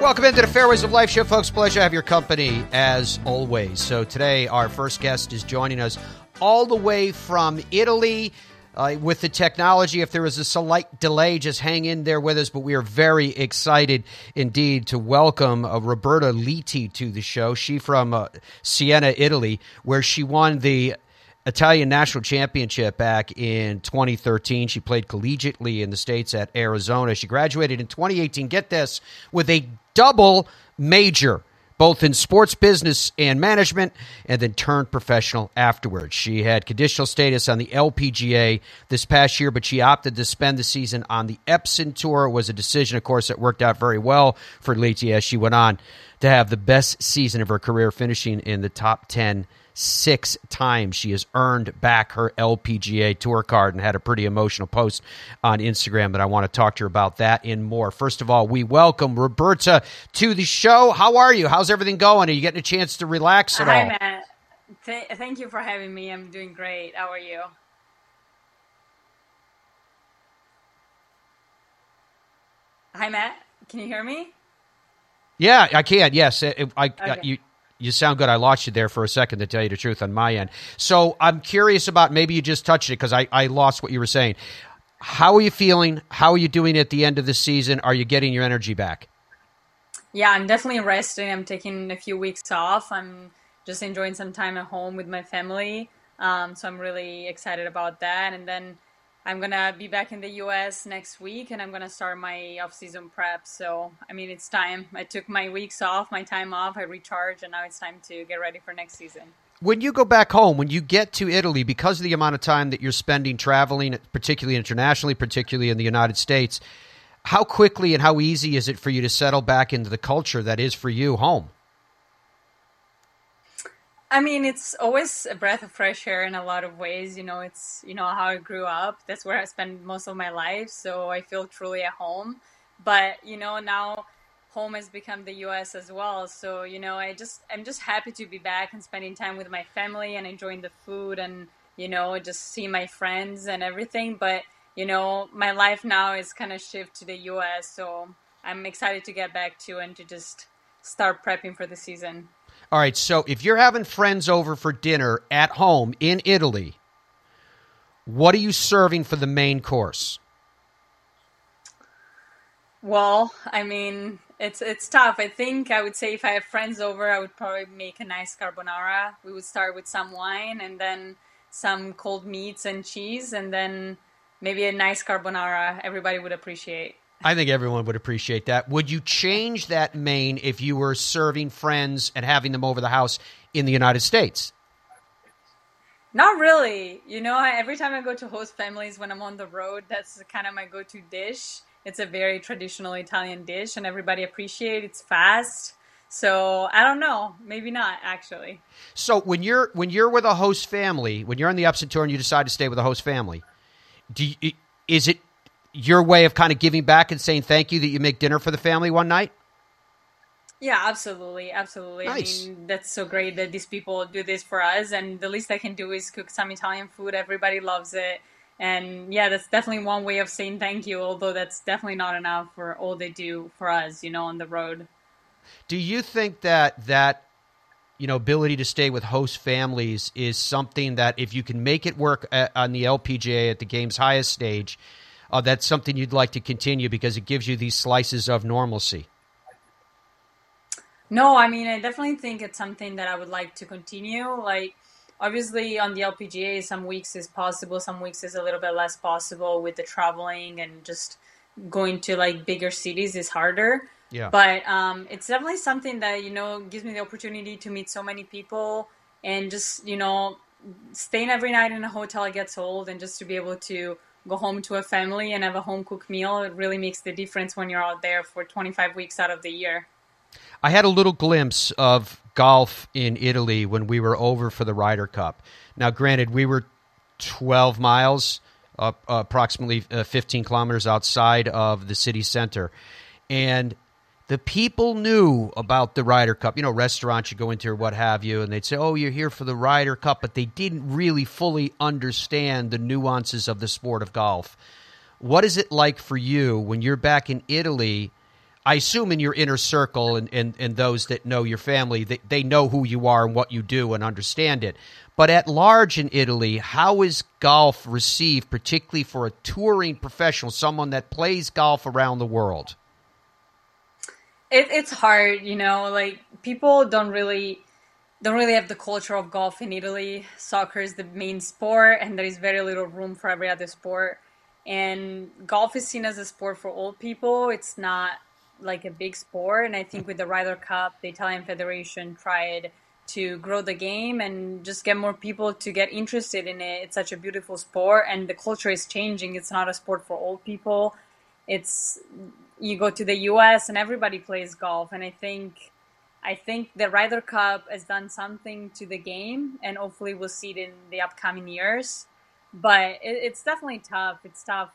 Welcome into the Fairways of Life show, folks. Pleasure to have your company as always. So today, our first guest is joining us all the way from Italy. Uh, with the technology, if there is a slight delay, just hang in there with us. But we are very excited indeed to welcome uh, Roberta Liti to the show. She from uh, Siena, Italy, where she won the Italian National Championship back in 2013. She played collegiately in the States at Arizona. She graduated in 2018, get this, with a double major, both in sports business and management, and then turned professional afterwards. She had conditional status on the LPGA this past year, but she opted to spend the season on the Epson Tour. It was a decision, of course, that worked out very well for Liti as she went on to have the best season of her career, finishing in the top 10 six times. She has earned back her LPGA tour card and had a pretty emotional post on Instagram that I want to talk to her about that and more. First of all, we welcome Roberta to the show. How are you? How's everything going? Are you getting a chance to relax at Hi, all? Matt. Th- thank you for having me. I'm doing great. How are you? Hi, Matt. Can you hear me? Yeah, I can. Yes, I, I, Okay. you. You sound good. I lost you there for a second, to tell you the truth, on my end. So I'm curious about maybe you just touched it because I, I lost what you were saying. How are you feeling? How are you doing at the end of the season? Are you getting your energy back? Yeah, I'm definitely resting. I'm taking a few weeks off. I'm just enjoying some time at home with my family. Um, so I'm really excited about that. And then I'm gonna be back in the U.S. next week, and I'm gonna start my off-season prep. So I mean, it's time. I took my weeks off, my time off. I recharged, and now it's time to get ready for next season. When you go back home, when you get to Italy, because of the amount of time that you're spending traveling, particularly internationally, particularly in the United States, how quickly and how easy is it for you to settle back into the culture that is for you home? I mean, it's always a breath of fresh air in a lot of ways. You know, it's, you know, how I grew up. That's where I spent most of my life. So I feel truly at home. But, you know, now home has become the US as well. So, you know, I just, I'm just happy to be back and spending time with my family and enjoying the food and, you know, just see my friends and everything. But, you know, my life now is kind of shift to the US. So I'm excited to get back to and to just start prepping for the season. All right, so if you're having friends over for dinner at home in Italy, what are you serving for the main course? Well, I mean, it's it's tough. I think I would say if I have friends over, I would probably make a nice carbonara. We would start with some wine and then some cold meats and cheese and then maybe a nice carbonara everybody would appreciate. I think everyone would appreciate that. Would you change that main if you were serving friends and having them over the house in the United States? Not really. You know, I- every time I go to host families when I'm on the road, that's kind of my go-to dish. It's a very traditional Italian dish and everybody appreciates it. It's fast. So, I don't know, maybe not actually. So when you're when you're with a host family, when you're on the Epson tour and you decide to stay with a host family, do you, is it your way of kind of giving back and saying thank you that you make dinner for the family one night? Yeah, absolutely, absolutely. Nice. I mean, that's so great that these people do this for us, and the least I can do is cook some Italian food. Everybody loves it, and yeah, that's definitely one way of saying thank you. Although that's definitely not enough for all they do for us, you know, on the road. Do you think that that you know ability to stay with host families is something that if you can make it work at, on the LPGA at the game's highest stage, uh, that's something you'd like to continue because it gives you these slices of normalcy? No, I mean, I definitely think it's something that I would like to continue. Like, obviously, on the LPGA, some weeks is possible, some weeks is a little bit less possible with the traveling and just going to like bigger cities is harder. Yeah. But um, it's definitely something that, you know, gives me the opportunity to meet so many people and just, you know, staying every night in a hotel gets old and just to be able to go home to a family and have a home cooked meal, it really makes the difference when you're out there for 25 weeks out of the year. I had a little glimpse of golf in Italy when we were over for the Ryder Cup. Now, granted, we were 12 miles, uh, approximately 15 kilometers outside of the city center. And the people knew about the Ryder Cup. You know, restaurants you go into or what have you, and they'd say, "Oh, you're here for the Ryder Cup," but they didn't really fully understand the nuances of the sport of golf. What is it like for you when you're back in Italy? I assume in your inner circle and, and, and those that know your family, they, they know who you are and what you do and understand it. But at large in Italy, how is golf received, particularly for a touring professional, someone that plays golf around the world? It, it's hard, you know, like people don't really don't really have the culture of golf in Italy. Soccer is the main sport, and there is very little room for every other sport. And golf is seen as a sport for old people. It's not like a big sport. And I think with the Ryder Cup, the Italian Federation tried to grow the game and just get more people to get interested in it. It's such a beautiful sport, and the culture is changing. It's not a sport for old people. It's you go to the U.S. and everybody plays golf, and I think I think the Ryder Cup has done something to the game, and hopefully we'll see it in the upcoming years. But it, it's definitely tough. It's tough.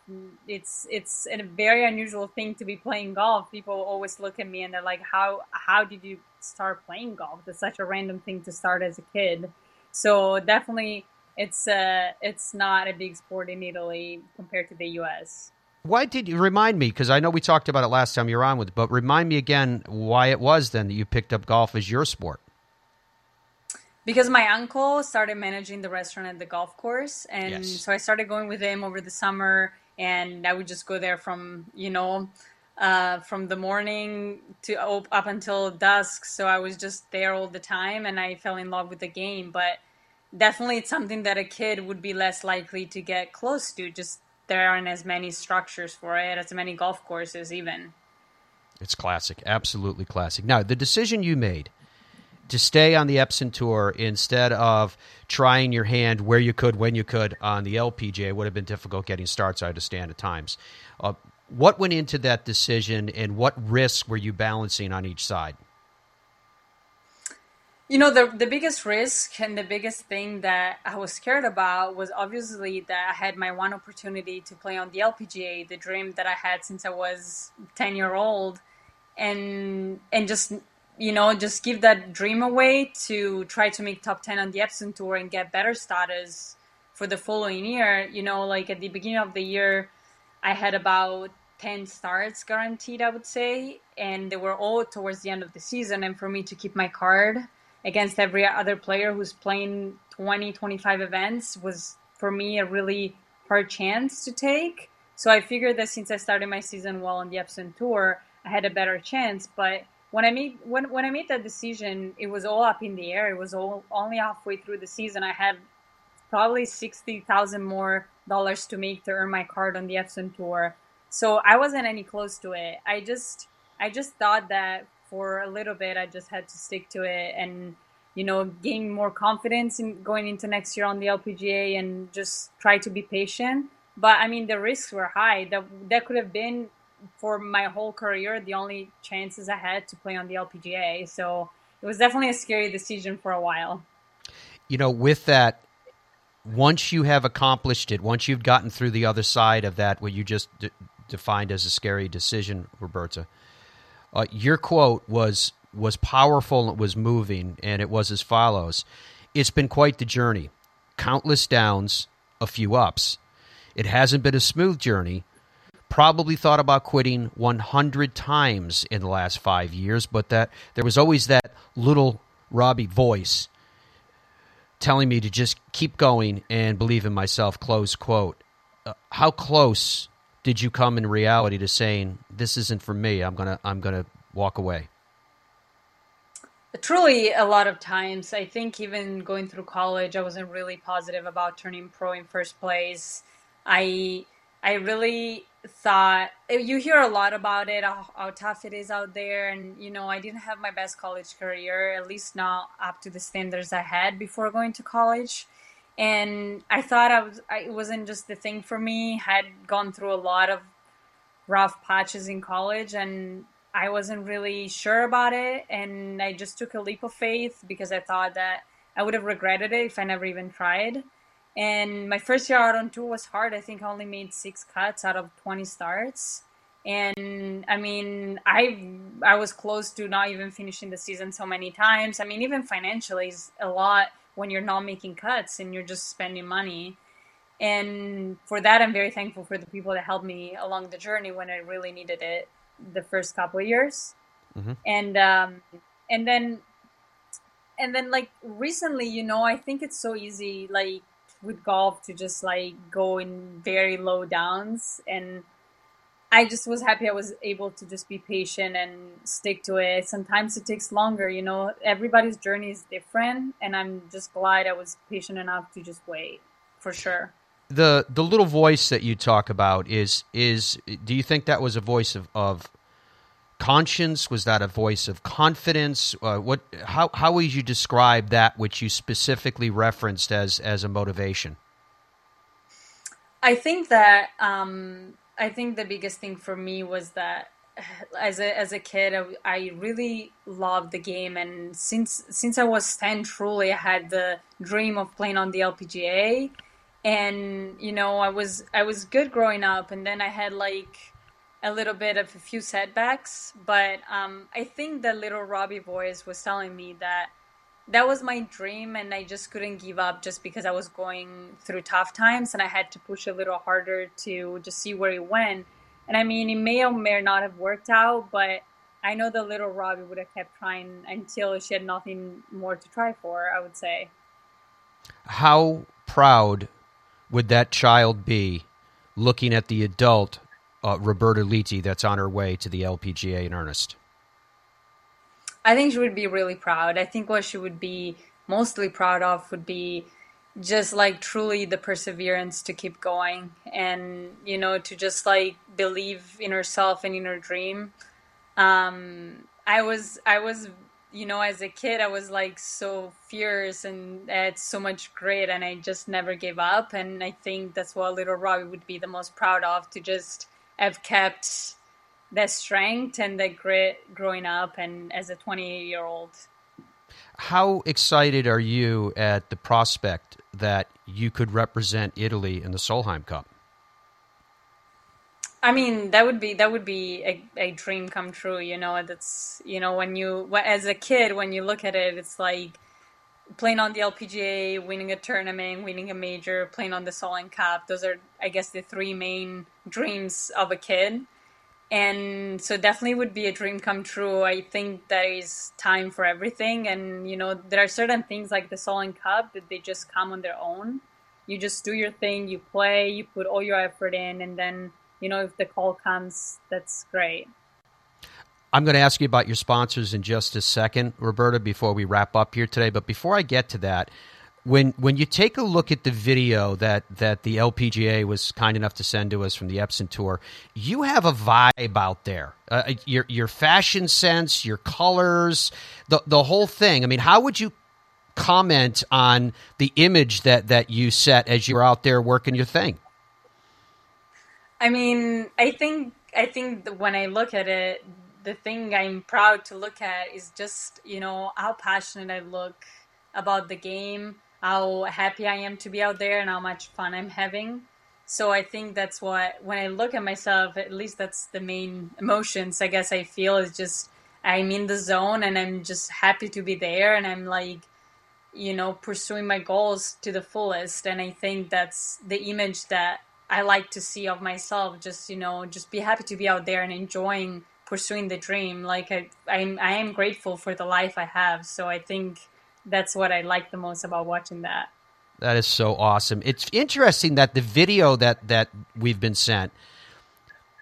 It's it's a very unusual thing to be playing golf. People always look at me and they're like, "How how did you start playing golf? It's such a random thing to start as a kid." So definitely, it's uh, it's not a big sport in Italy compared to the U.S. Why did you remind me? Because I know we talked about it last time you were on with, but remind me again why it was then that you picked up golf as your sport. Because my uncle started managing the restaurant at the golf course, and Yes. so I started going with him over the summer, and I would just go there from you know, uh, from the morning to up, up until dusk. So I was just there all the time, and I fell in love with the game. But definitely, it's something that a kid would be less likely to get close to. Just there aren't as many structures for it, as many golf courses, even. It's classic, absolutely classic. Now, the decision you made to stay on the Epson Tour instead of trying your hand where you could, when you could on the LPGA would have been difficult getting starts, I understand, at times. Uh, what went into that decision and what risks were you balancing on each side? You know, the the biggest risk and the biggest thing that I was scared about was obviously that I had my one opportunity to play on the LPGA, the dream that I had since I was 10 year old and and just you know, just give that dream away to try to make top 10 on the Epson tour and get better status for the following year. You know, like at the beginning of the year, I had about 10 starts guaranteed, I would say, and they were all towards the end of the season. And for me to keep my card against every other player who's playing 20, 25 events was for me a really hard chance to take. So I figured that since I started my season well on the Epson Tour, I had a better chance. But when I made when when I made that decision, it was all up in the air. It was all only halfway through the season. I had probably sixty thousand more dollars to make to earn my card on the Epson Tour. So I wasn't any close to it. I just I just thought that for a little bit I just had to stick to it and you know gain more confidence in going into next year on the LPGA and just try to be patient. But I mean the risks were high. That that could have been for my whole career the only chances I had to play on the LPGA. So it was definitely a scary decision for a while. You know, with that, once you have accomplished it, once you've gotten through the other side of that, what you just defined as a scary decision, Roberta, uh, your quote was was powerful, it was moving, and it was as follows: "It's been quite the journey, countless downs, a few ups. It hasn't been a smooth journey." Probably thought about quitting 100 times in the last five years, but that there was always that little Robbie voice telling me to just keep going and believe in myself close quote uh, how close did you come in reality to saying this isn't for me i'm gonna i'm gonna walk away Truly, a lot of times. I think even going through college, I wasn't really positive about turning pro in first place. I I really thought eh, you hear a lot about it, how, how tough it is out there, and you know I didn't have my best college career, at least not up to the standards I had before going to college. And I thought I was I, it wasn't just the thing for me. Had gone through a lot of rough patches in college, and I wasn't really sure about it, and I just took a leap of faith because I thought that I would have regretted it if I never even tried. And my first year out on tour was hard. I think I only made six cuts out of 20 starts. And I mean, I I was close to not even finishing the season so many times. I mean, even financially is a lot when you're not making cuts and you're just spending money. And for that, I'm very thankful for the people that helped me along the journey when I really needed it the first couple of years. Mm-hmm. And um, and then and then like recently, you know, I think it's so easy like with golf to just like go in very low downs and I just was happy I was able to just be patient and stick to it. Sometimes it takes longer, you know, everybody's journey is different and I'm just glad I was patient enough to just wait for sure. The the little voice that you talk about is is do you think that was a voice of, of conscience? Was that a voice of confidence? Uh, what how how would you describe that which you specifically referenced as as a motivation? I think that um, I think the biggest thing for me was that as a as a kid, I, I, really loved the game, and since since I was ten, truly, I had the dream of playing on the LPGA, and you know, I was I was good growing up, and then I had like a little bit of a few setbacks, but um, I think the little Robbie voice was telling me that that was my dream and I just couldn't give up just because I was going through tough times and I had to push a little harder to just see where it went. And I mean, it may or may not have worked out, but I know the little Robbie would have kept trying until she had nothing more to try for, I would say. How proud would that child be looking at the adult uh, Roberta Liti that's on her way to the LPGA in earnest? I think she would be really proud. I think what she would be mostly proud of would be just like truly the perseverance to keep going and you know to just like believe in herself and in her dream um i was i was you know as a kid i was like so fierce and had so much grit and i just never gave up and i think that's what little robbie would be the most proud of to just have kept that strength and that grit growing up and as a 28 year old. How excited are you at the prospect that you could represent Italy in the Solheim Cup? I mean, that would be that would be a, a dream come true. You know, that's you know when you as a kid when you look at it, it's like playing on the LPGA, winning a tournament, winning a major, playing on the Solheim Cup. Those are, I guess, the three main dreams of a kid and so definitely would be a dream come true. I think there is time for everything, and you know there are certain things like the Solheim Cup that they just come on their own. You just do your thing, you play, you put all your effort in, and then you know if the call comes, that's great. I'm going to ask you about your sponsors in just a second, Roberta, before we wrap up here today. But before I get to that, when when you take a look at the video that that the LPGA was kind enough to send to us from the Epson tour, you have a vibe out there. Uh, your your fashion sense, your colors, the the whole thing. I mean, how would you comment on the image that that you set as you were out there working your thing? I mean, I think I think when I look at it, the thing I'm proud to look at is just you know how passionate I look about the game how happy I am to be out there and how much fun I'm having. So I think that's what when I look at myself, at least that's the main emotions I guess I feel is just I'm in the zone and I'm just happy to be there and I'm like you know pursuing my goals to the fullest. And I think that's the image that I like to see of myself just you know just be happy to be out there and enjoying pursuing the dream. Like I I'm, I am grateful for the life I have. So I think that's what I like the most about watching that. That is so awesome. It's interesting that the video that that we've been sent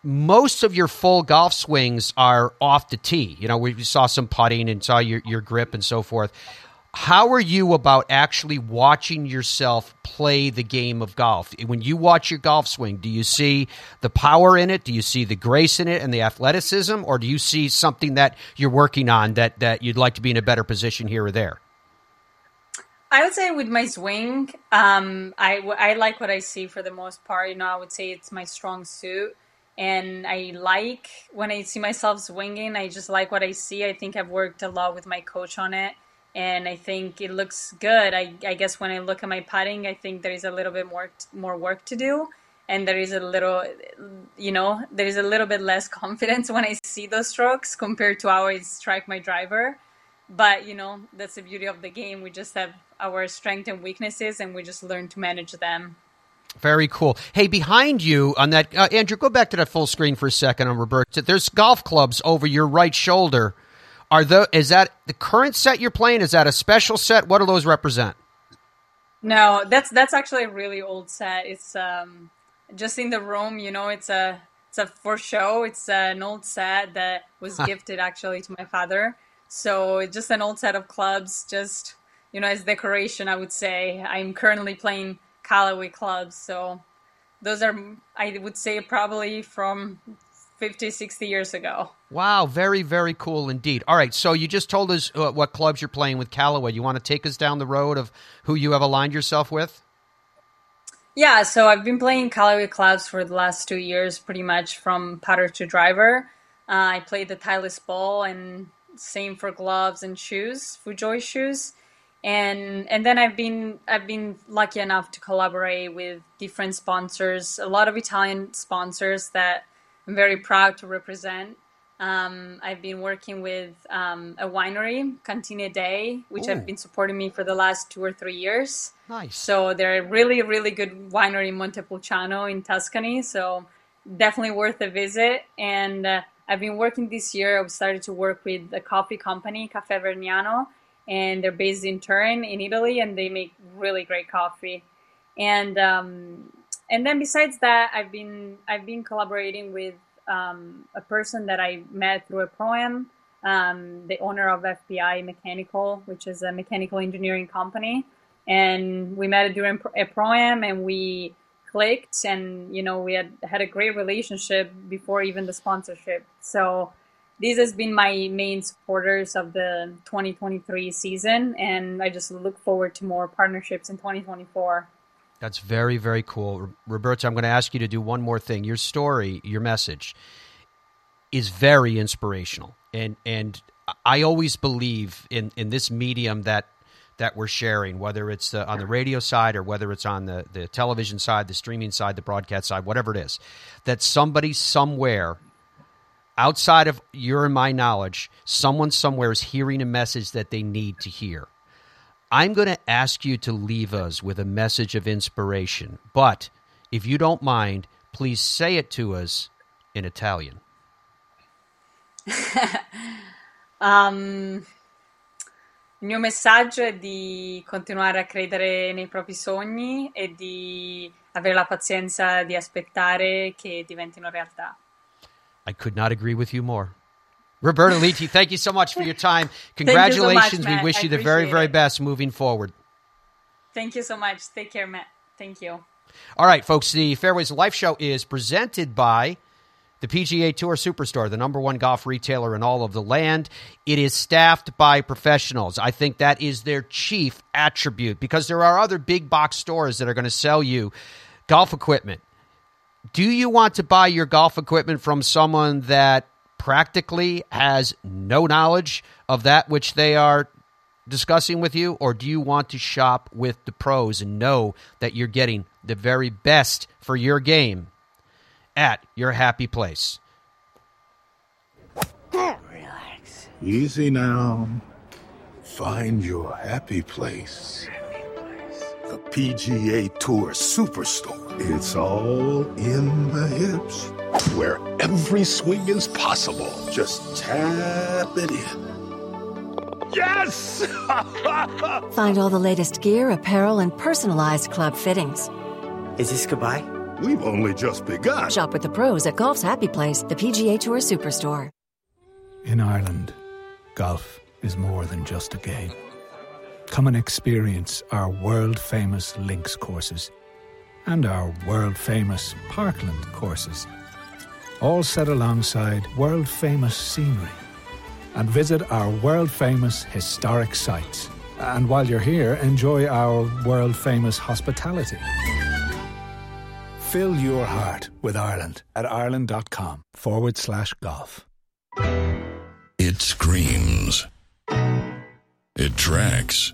most of your full golf swings are off the tee. You know, we saw some putting and saw your, your grip and so forth. How are you about actually watching yourself play the game of golf? When you watch your golf swing, do you see the power in it? Do you see the grace in it and the athleticism? Or do you see something that you're working on that, that you'd like to be in a better position here or there? I would say with my swing, um, I, I like what I see for the most part. You know, I would say it's my strong suit. and I like when I see myself swinging. I just like what I see. I think I've worked a lot with my coach on it, and I think it looks good. I, I guess when I look at my putting, I think there is a little bit more more work to do, and there is a little, you know, there is a little bit less confidence when I see those strokes compared to how I strike my driver. But you know, that's the beauty of the game. We just have our strengths and weaknesses, and we just learn to manage them. Very cool. Hey, behind you on that, uh, Andrew, go back to that full screen for a second on Roberto. There's golf clubs over your right shoulder. Are the is that the current set you're playing? Is that a special set? What do those represent? No, that's that's actually a really old set. It's um, just in the room. You know, it's a it's a for show. It's an old set that was gifted actually to my father. So it's just an old set of clubs, just you know, as decoration. I would say I'm currently playing Callaway clubs. So those are, I would say, probably from 50, 60 years ago. Wow, very, very cool indeed. All right, so you just told us uh, what clubs you're playing with Callaway. You want to take us down the road of who you have aligned yourself with? Yeah, so I've been playing Callaway clubs for the last two years, pretty much from putter to driver. Uh, I played the Titleist ball, and same for gloves and shoes, FootJoy shoes and and then I've been I've been lucky enough to collaborate with different sponsors, a lot of Italian sponsors that I'm very proud to represent. Um, I've been working with um, a winery, Cantine Dei, which Ooh. have been supporting me for the last two or three years. Nice. So they're a really, really good winery in Montepulciano in Tuscany. So definitely worth a visit. And uh, I've been working this year. I've started to work with a coffee company, Caffè Vergnano, and they're based in Turin in Italy, and they make really great coffee. And um, and then besides that, I've been I've been collaborating with um, a person that I met through a program, um, the owner of FBI Mechanical, which is a mechanical engineering company, and we met during a program, and we clicked, and you know we had had a great relationship before even the sponsorship. So these has been my main supporters of the 2023 season, and I just look forward to more partnerships in 2024. That's very, very cool. Roberto, I'm going to ask you to do one more thing. Your story, your message is very inspirational. And and I always believe in, in this medium that that we're sharing, whether it's uh, on the radio side or whether it's on the, the television side, the streaming side, the broadcast side, whatever it is, that somebody somewhere outside of your and my knowledge, someone somewhere is hearing a message that they need to hear. I'm going to ask you to leave us with a message of inspiration, but if you don't mind, please say it to us in Italian. um, il mio messaggio è di continuare a credere nei propri sogni e di avere la pazienza di aspettare che diventino realtà. I could not agree with you more. Roberta Liti, thank you so much for your time. Congratulations. So much, we wish I you the very, very it. best moving forward. Thank you so much. Take care, Matt. Thank you. All right, folks, the Fairways Life show is presented by the PGA Tour Superstore, the number one golf retailer in all of the land. It is staffed by professionals. I think that is their chief attribute because there are other big box stores that are going to sell you golf equipment do you want to buy your golf equipment from someone that practically has no knowledge of that which they are discussing with you, or do you want to shop with the pros and know that you're getting the very best for your game at your happy place? Relax. Easy now. Find your happy place the PGA Tour Superstore. It's all in the hips, where every swing is possible. Just tap it in. Yes! Find all the latest gear, apparel, and personalized club fittings. Is this goodbye? We've only just begun. Shop with the pros at Golf's Happy Place, the PGA Tour Superstore. In Ireland, golf is more than just a game. Come and experience our world famous links courses and our world famous parkland courses, all set alongside world famous scenery. And visit our world famous historic sites. And while you're here, enjoy our world famous hospitality. Fill your heart with Ireland at ireland.com forward slash golf. It screams. It tracks.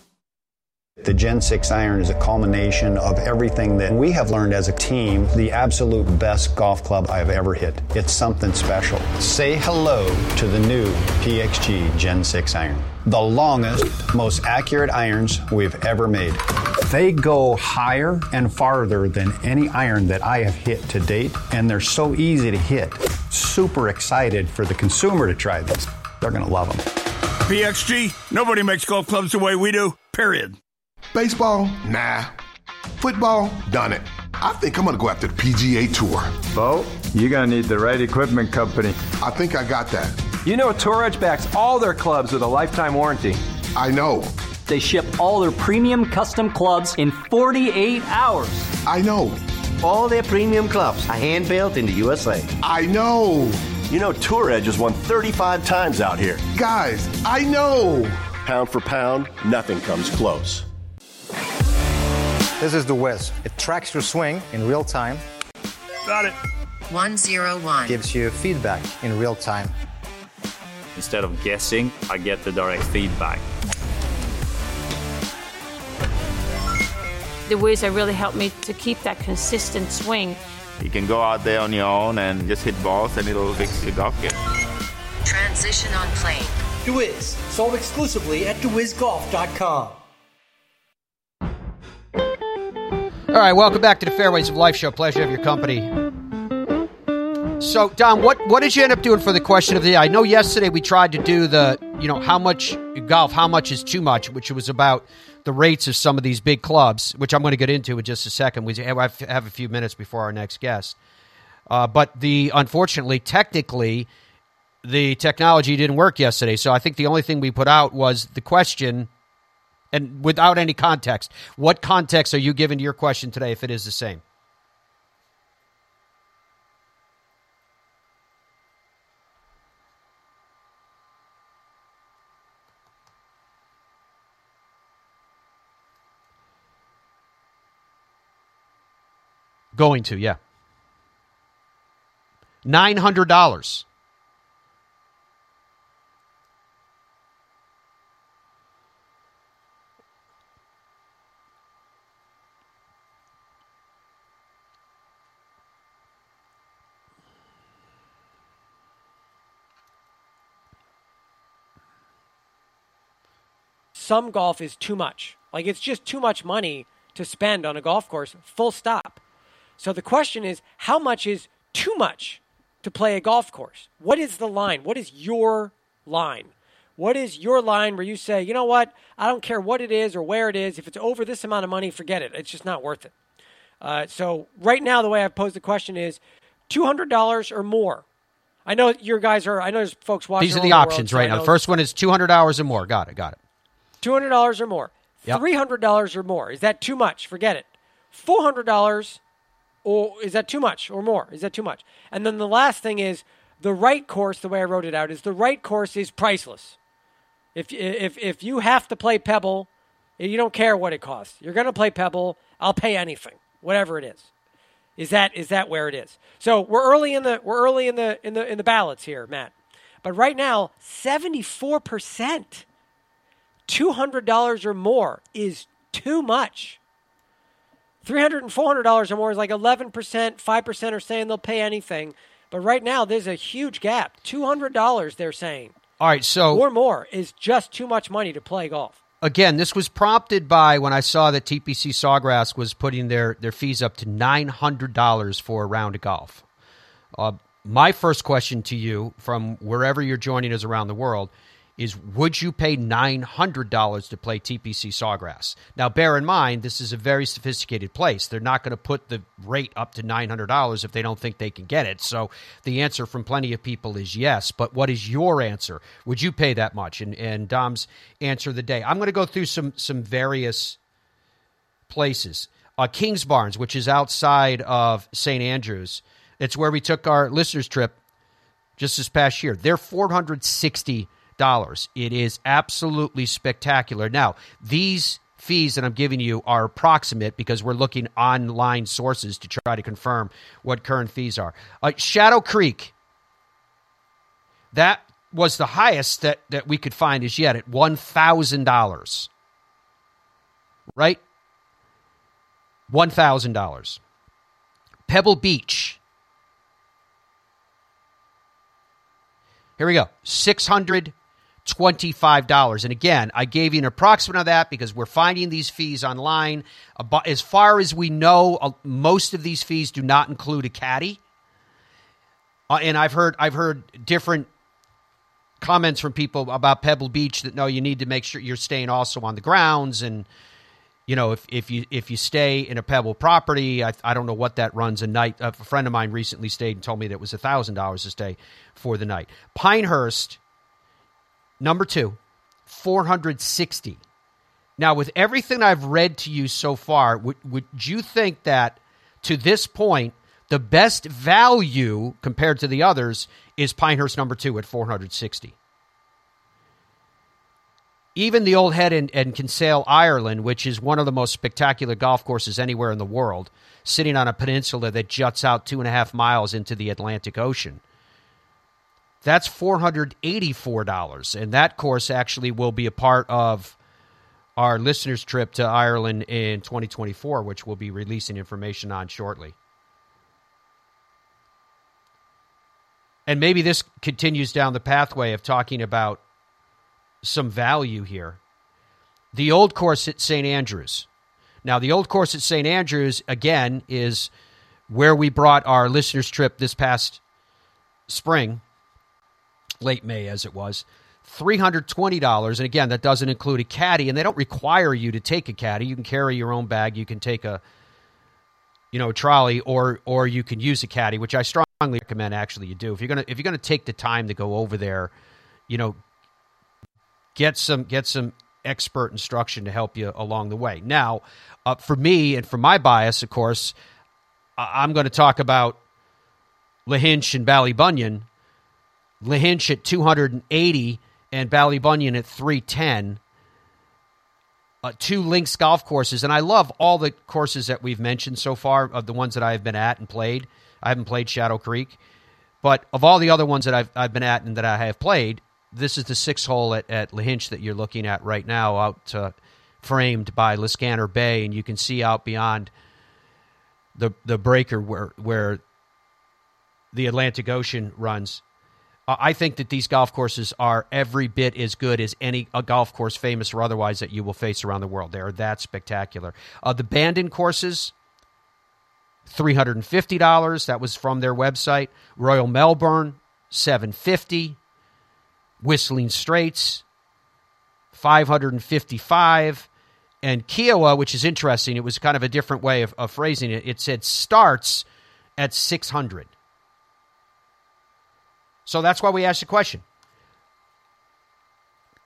The Gen 6 iron is a culmination of everything that we have learned as a team, the absolute best golf club I've ever hit. It's something special. Say hello to the new PXG Gen 6 iron. The longest, most accurate irons we've ever made. They go higher and farther than any iron that I have hit to date, and they're so easy to hit. Super excited for the consumer to try this. They're going to love them. PXG, nobody makes golf clubs the way we do, period. Baseball? Nah. Football? Done it. I think I'm gonna go after the PGA Tour. Bo, you're gonna need the right equipment company. I think I got that. You know, Tour Edge backs all their clubs with a lifetime warranty. I know. They ship all their premium custom clubs in 48 hours. I know. All their premium clubs are hand built in the USA. I know. You know, Tour Edge has won 35 times out here. Guys, I know. Pound for pound, nothing comes close. This is the Wiz. It tracks your swing in real time. Got it. 101. Gives you feedback in real time. Instead of guessing, I get the direct feedback. The Wiz have really helped me to keep that consistent swing. You can go out there on your own and just hit balls and it'll fix your golf game. Transition on plane. DeWiz, sold exclusively at DeWizGolf.com. All right, welcome back to the Fairways of Life show. Pleasure to have your company. So, Don, what what did you end up doing for the question of the day? I know yesterday we tried to do the, you know, how much golf, how much is too much, which was about the rates of some of these big clubs, which I'm going to get into in just a second. We have a few minutes before our next guest. Uh, but the unfortunately, technically, the technology didn't work yesterday. So I think the only thing we put out was the question and without any context. What context are you giving to your question today if it is the same? Going to, yeah. $900. Some golf is too much. Like it's just too much money to spend on a golf course, full stop. So the question is, how much is too much to play a golf course? What is the line? What is your line? What is your line where you say, you know what? I don't care what it is or where it is. If it's over this amount of money, forget it. It's just not worth it. Uh, so right now, the way I've posed the question is two hundred dollars or more. I know your guys are. I know there's folks watching. These are the options the world, right now. The first one is two hundred dollars or more. Got it. Got it. Two hundred dollars or more. Yep. Three hundred dollars or more. Is that too much? Forget it. Four hundred dollars, or is that too much or more? Is that too much? And then the last thing is the right course. The way I wrote it out is the right course is priceless. If if if you have to play Pebble, you don't care what it costs. You're going to play Pebble. I'll pay anything, whatever it is. Is that is that where it is? So we're early in the we're early in the in the in the ballots here, Matt. But right now, seventy four percent, two hundred dollars or more is too much. $300 and $400 or more is like 11%, 5% are saying they'll pay anything. But right now, there's a huge gap. $200, they're saying. All right, so. Or more is just too much money to play golf. Again, this was prompted by when I saw that TPC Sawgrass was putting their, their fees up to $900 for a round of golf. Uh, my first question to you, from wherever you're joining us around the world, is would you pay $900 to play TPC Sawgrass? Now, bear in mind, this is a very sophisticated place. They're not going to put the rate up to $900 if they don't think they can get it. So the answer from plenty of people is yes. But what is your answer? Would you pay that much? And, and Dom's answer of the day. I'm going to go through some, some various places. Uh, Kingsbarns, which is outside of St. Andrews, it's where we took our listeners' trip just this past year. They're 460 dollars. It is absolutely spectacular. Now, these fees that I'm giving you are approximate because we're looking online sources to try to confirm what current fees are. Uh, Shadow Creek, that was the highest that, that we could find as yet at $1,000. Right? $1,000. Pebble Beach. Here we go. 600 $25. And again, I gave you an approximate of that because we're finding these fees online. As far as we know, most of these fees do not include a caddy. Uh, and I've heard I've heard different comments from people about Pebble Beach that no, you need to make sure you're staying also on the grounds and you know if, if you if you stay in a Pebble property, I, I don't know what that runs a night. A friend of mine recently stayed and told me that it was thousand dollars to stay for the night. Pinehurst Number two, 460. Now, with everything I've read to you so far, would, would you think that to this point, the best value compared to the others is Pinehurst number two at 460? Even the Old Head and, and Kinsale, Ireland, which is one of the most spectacular golf courses anywhere in the world, sitting on a peninsula that juts out two and a half miles into the Atlantic Ocean that's $484. And that course actually will be a part of our listeners' trip to Ireland in 2024, which we'll be releasing information on shortly. And maybe this continues down the pathway of talking about some value here. The old course at St. Andrews. Now, the old course at St. Andrews, again, is where we brought our listeners' trip this past spring late May as it was. $320. And again, that doesn't include a caddy, and they don't require you to take a caddy. You can carry your own bag. You can take a you know, a trolley or or you can use a caddy, which I strongly recommend actually you do. If you're gonna if you're gonna take the time to go over there, you know, get some get some expert instruction to help you along the way. Now, uh, for me and for my bias, of course, I'm going to talk about Lahinch and Ballybunion Lahinch at 280 and Bally Ballybunion at 310. Uh, two links golf courses, and I love all the courses that we've mentioned so far of the ones that I have been at and played. I haven't played Shadow Creek, but of all the other ones that I've, I've been at and that I have played, this is the six hole at, at Lahinch that you're looking at right now, out uh, framed by Liscannor Bay, and you can see out beyond the the breaker where where the Atlantic Ocean runs. I think that these golf courses are every bit as good as any a golf course, famous or otherwise, that you will face around the world. They are that spectacular. Uh, the Bandon courses, three hundred and fifty dollars. That was from their website. Royal Melbourne, seven fifty. Whistling Straits, five hundred and fifty-five. And Kiawah, which is interesting, it was kind of a different way of, of phrasing it. It said starts at six hundred. So that's why we asked the question.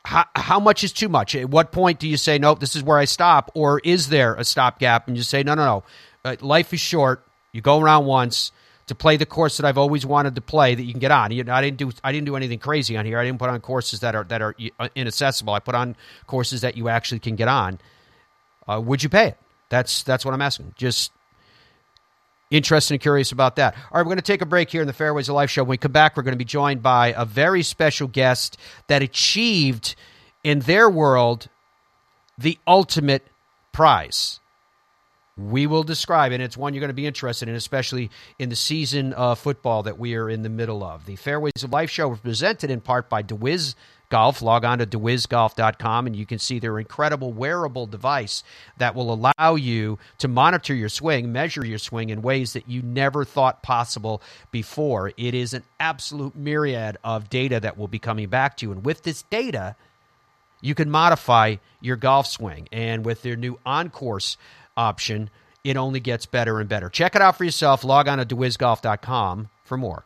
How, how much is too much? At what point do you say, nope, this is where I stop? Or is there a stopgap and you say, no, no, no, uh, life is short. You go around once to play the course that I've always wanted to play that you can get on. You know, I didn't do I didn't do anything crazy on here. I didn't put on courses that are that are uh, inaccessible. I put on courses that you actually can get on. Uh, would you pay it? That's that's what I'm asking. Just interested and curious about that. All right, we're going to take a break here in the Fairways of Life show. When we come back, we're going to be joined by a very special guest that achieved in their world the ultimate prize. We will describe it. It's one you're going to be interested in, especially in the season of football that we are in the middle of. The Fairways of Life show was presented in part by DeWiz Golf. Log on to DeWizGolf.com and you can see their incredible wearable device that will allow you to monitor your swing, measure your swing in ways that you never thought possible before. It is an absolute myriad of data that will be coming back to you. And with this data, you can modify your golf swing. And with their new on course option, it only gets better and better. Check it out for yourself. Log on to DeWizGolf.com for more.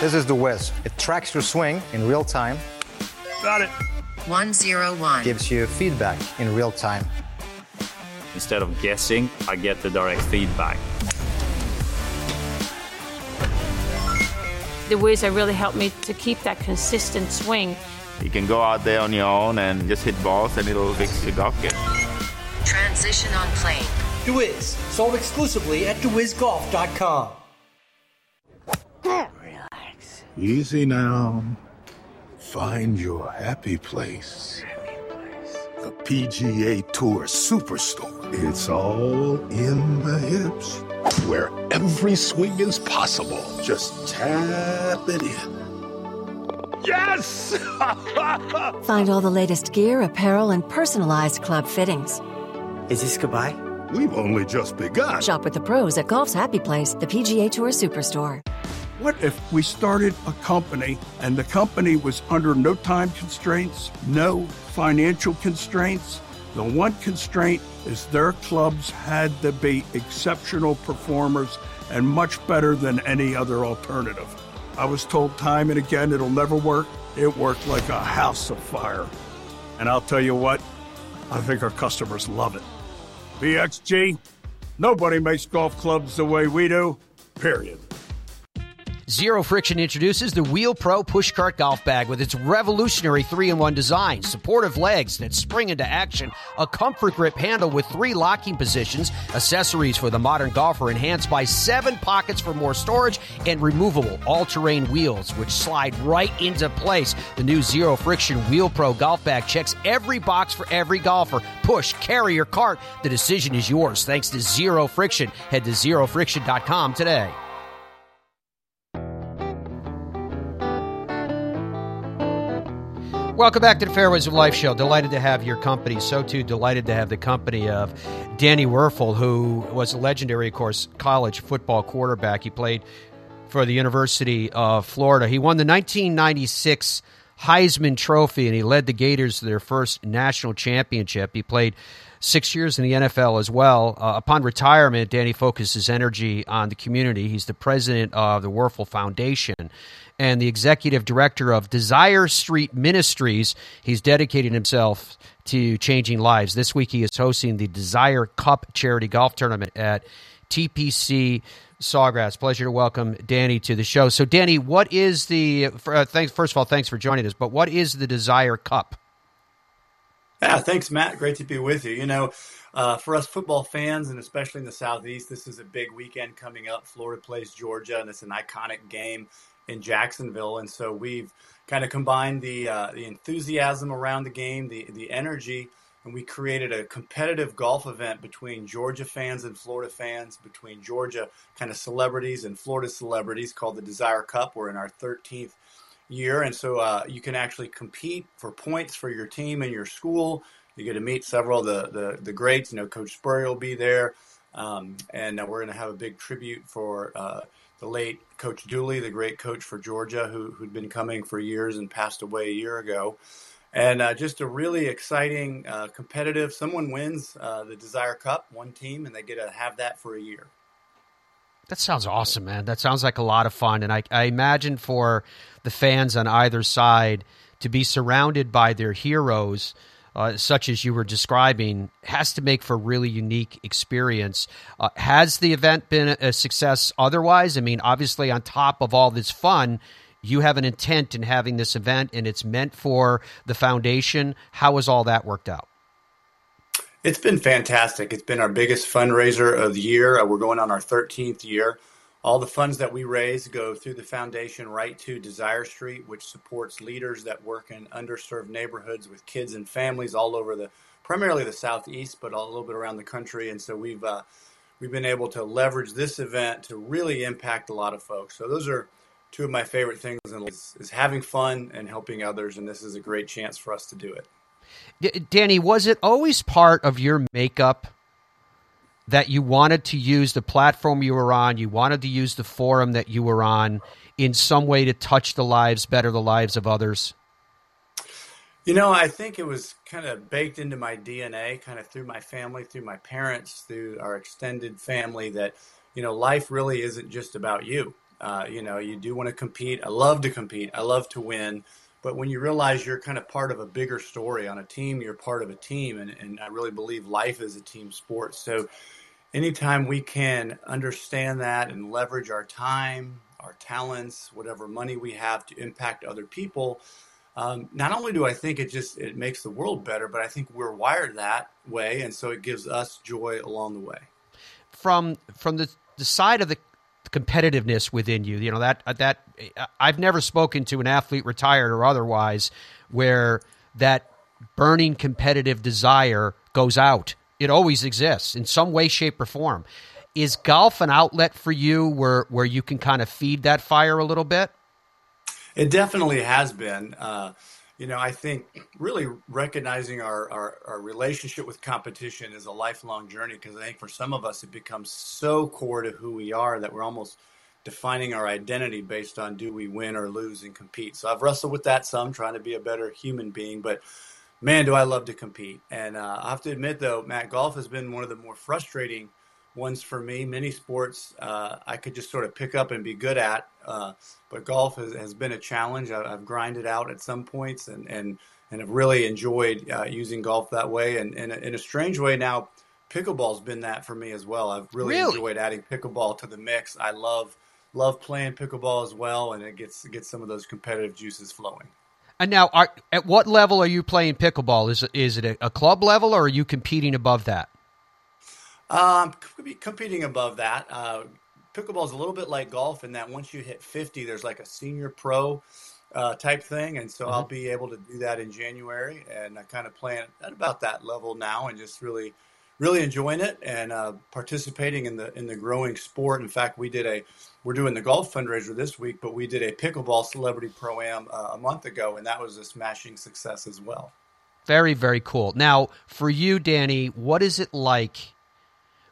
This is the Wiz. It tracks your swing in real time. Got it. 101. Gives you feedback in real time. Instead of guessing, I get the direct feedback. The Wiz really helped me to keep that consistent swing. You can go out there on your own and just hit balls and it'll fix your golf game. Transition on plane. DeWiz, sold exclusively at DeWizGolf.com. Easy now. Find your happy place. The PGA Tour Superstore. It's all in the hips, where every swing is possible. Just tap it in. Yes! Find all the latest gear, apparel, and personalized club fittings. Is this goodbye? We've only just begun. Shop with the pros at Golf's Happy Place, the PGA Tour Superstore. What if we started a company and the company was under no time constraints, no financial constraints? The one constraint is their clubs had to be exceptional performers and much better than any other alternative. I was told time and again it'll never work. It worked like a house of fire. And I'll tell you what, I think our customers love it. PXG, nobody makes golf clubs the way we do, period. Zero Friction introduces the Wheel Pro Pushcart Golf Bag with its revolutionary three in one design, supportive legs that spring into action, a comfort grip handle with three locking positions, accessories for the modern golfer enhanced by seven pockets for more storage, and removable all terrain wheels which slide right into place. The new Zero Friction Wheel Pro Golf Bag checks every box for every golfer. Push, carry, or cart. The decision is yours thanks to Zero Friction. Head to zerofriction.com today. Welcome back to the Fairways of Life show. Delighted to have your company. So too delighted to have the company of Danny Wuerffel, who was a legendary, of course, college football quarterback. He played for the University of Florida. He won the 1996 Heisman Trophy, and he led the Gators to their first national championship. He played six years in the NFL as well. Uh, upon retirement, Danny focused his energy on the community. He's the president of the Wuerffel Foundation and the executive director of Desire Street Ministries. He's dedicated himself to changing lives. This week, he is hosting the Desire Cup charity golf tournament at TPC Sawgrass. Pleasure to welcome Danny to the show. So, Danny, what is the uh, thanks? First of all, thanks for joining us. But what is the Desire Cup? Yeah, thanks, Matt. Great to be with you. You know, uh, for us football fans, and especially in the Southeast, this is a big weekend coming up. Florida plays Georgia, and it's an iconic game in Jacksonville, and so we've kind of combined the uh, the enthusiasm around the game, the the energy, and we created a competitive golf event between Georgia fans and Florida fans, between Georgia kind of celebrities and Florida celebrities called the Desire Cup. We're in our 13th year, and so uh, you can actually compete for points for your team and your school. You get to meet several of the the, the greats. You know, Coach Spurrier will be there. Um, and uh, we're going to have a big tribute for uh, the late Coach Dooley, the great coach for Georgia, who, who'd been coming for years and passed away a year ago. And uh, just a really exciting, uh, competitive. Someone wins uh, the Desire Cup, one team, and they get to have that for a year. That sounds awesome, man. That sounds like a lot of fun. And I, I imagine for the fans on either side to be surrounded by their heroes, uh, such as you were describing, has to make for really unique experience. Uh, has the event been a success otherwise? I mean, obviously, on top of all this fun, you have an intent in having this event and it's meant for the foundation. How has all that worked out? It's been fantastic. It's been our biggest fundraiser of the year. Uh, we're going on our 13th year. All the funds that we raise go through the foundation right to Desire Street, which supports leaders that work in underserved neighborhoods with kids and families all over the, primarily the southeast, but a little bit around the country. And so we've uh, we've been able to leverage this event to really impact a lot of folks. So those are two of my favorite things is, is having fun and helping others, and this is a great chance for us to do it. Danny, was it always part of your makeup that you wanted to use the platform you were on, you wanted to use the forum that you were on in some way to touch the lives, better the lives of others? You know, I think it was kind of baked into my DNA, kind of through my family, through my parents, through our extended family, that, you know, life really isn't just about you. Uh, you know, you do want to compete. I love to compete. I love to win. But when you realize you're kind of part of a bigger story on a team, you're part of a team. And, and I really believe life is a team sport. So anytime we can understand that and leverage our time, our talents, whatever money we have to impact other people, um, not only do I think it just it makes the world better, but I think we're wired that way, and so it gives us joy along the way. From from the the side of the competitiveness within you. You know that that I've never spoken to an athlete retired or otherwise where that burning competitive desire goes out. It always exists in some way, shape, or form. Is golf an outlet for you where where you can kind of feed that fire a little bit? It definitely has been. Uh, you know, I think really recognizing our, our, our, relationship with competition is a lifelong journey because I think for some of us it becomes so core to who we are that we're almost defining our identity based on do we win or lose and compete. So I've wrestled with that some, trying to be a better human being, but man, do I love to compete. And uh, I have to admit, though, Matt, golf has been one of the more frustrating ones for me. Many sports uh, I could just sort of pick up and be good at, uh, but golf has, has, been a challenge. I, have grinded out at some points and and and have really enjoyed uh, using golf that way. And, and in a strange way now, pickleball's been that for me as well. I've really, really? enjoyed adding pickleball to the mix. I love love playing pickleball as well, and it gets gets some of those competitive juices flowing. And now, are, at what level are you playing pickleball? Is is it a, a club level, or are you competing above that? Um, competing above that. Uh, pickleball is a little bit like golf in that once you hit 50, there's like a senior pro uh, type thing. And so mm-hmm. I'll be able to do that in January. And I kind of plan at about that level now and just really, really enjoying it and uh, participating in the, in the growing sport. In fact, we did a, we're doing the golf fundraiser this week, but we did a pickleball celebrity pro am uh, a month ago. And that was a smashing success as well. Very, very cool. Now, for you, Danny, what is it like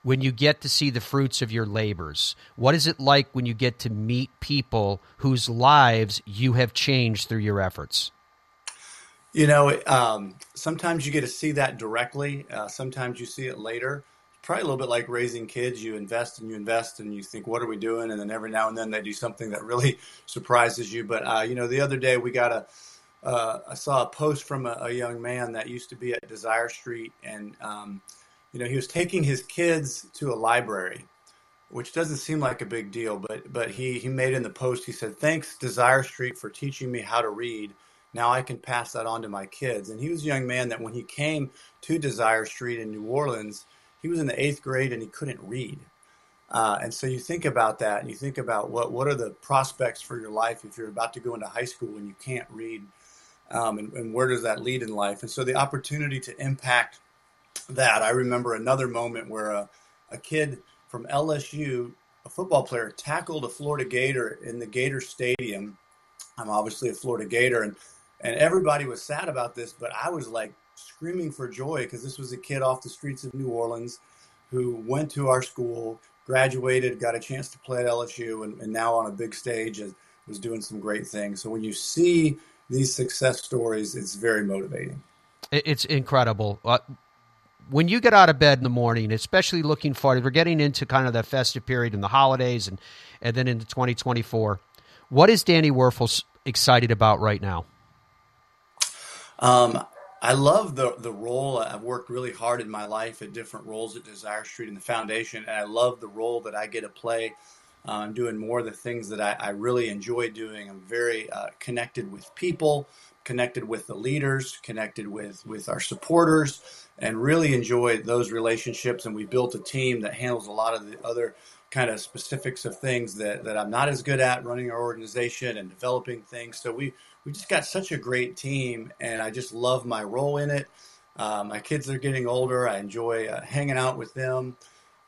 when you get to see the fruits of your labors? What is it like when you get to meet people whose lives you have changed through your efforts? You know, um, sometimes you get to see that directly. Uh, sometimes you see it later. It's probably a little bit like raising kids. You invest and you invest, and you think, "What are we doing?" And then every now and then they do something that really surprises you. But uh, you know, the other day we got a uh, I saw a post from a, a, young man that used to be at Desire Street, and um, you know, he was taking his kids to a library, which doesn't seem like a big deal, but but he he made in the post he said, "Thanks Desire Street for teaching me how to read. Now I can pass that on to my kids." And he was a young man that when he came to Desire Street in New Orleans, he was in the eighth grade and he couldn't read. Uh, and so you think about that, and you think about what what are the prospects for your life if you're about to go into high school and you can't read, um, and, and where does that lead in life? And so the opportunity to impact that, I remember another moment where a, a kid from LSU, a football player, tackled a Florida Gator in the Gator Stadium. I'm obviously a Florida Gator, and and everybody was sad about this, but I was like screaming for joy because this was a kid off the streets of New Orleans. who went to our school, graduated, got a chance to play at LSU, and, and now on a big stage and was doing some great things. So when you see these success stories, it's very motivating. It's incredible. Uh, when you get out of bed in the morning, especially looking forward, we're getting into kind of that festive period and the holidays and, and then into 2024. What is Danny Wuerffel excited about right now? Um, I love the the role. I've worked really hard in my life at different roles at Desire Street and the foundation, and I love the role that I get to play. Uh, I'm doing more of the things that I, I really enjoy doing. I'm very uh, connected with people, connected with the leaders, connected with with our supporters, and really enjoy those relationships. And we built a team that handles a lot of the other kind of specifics of things that, that I'm not as good at running our organization and developing things. So we we just got such a great team, and I just love my role in it. Uh, my kids are getting older. I enjoy uh, hanging out with them.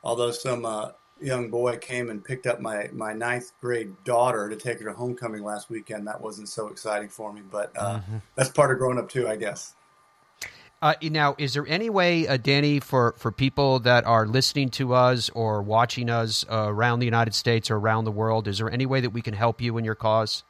Although some uh, young boy came and picked up my, my ninth grade daughter to take her to homecoming last weekend, that wasn't so exciting for me. But uh, mm-hmm. that's part of growing up too, I guess. Uh, now, is there any way, uh, Danny, for, for people that are listening to us or watching us around the United States or around the world, is there any way that we can help you in your cause?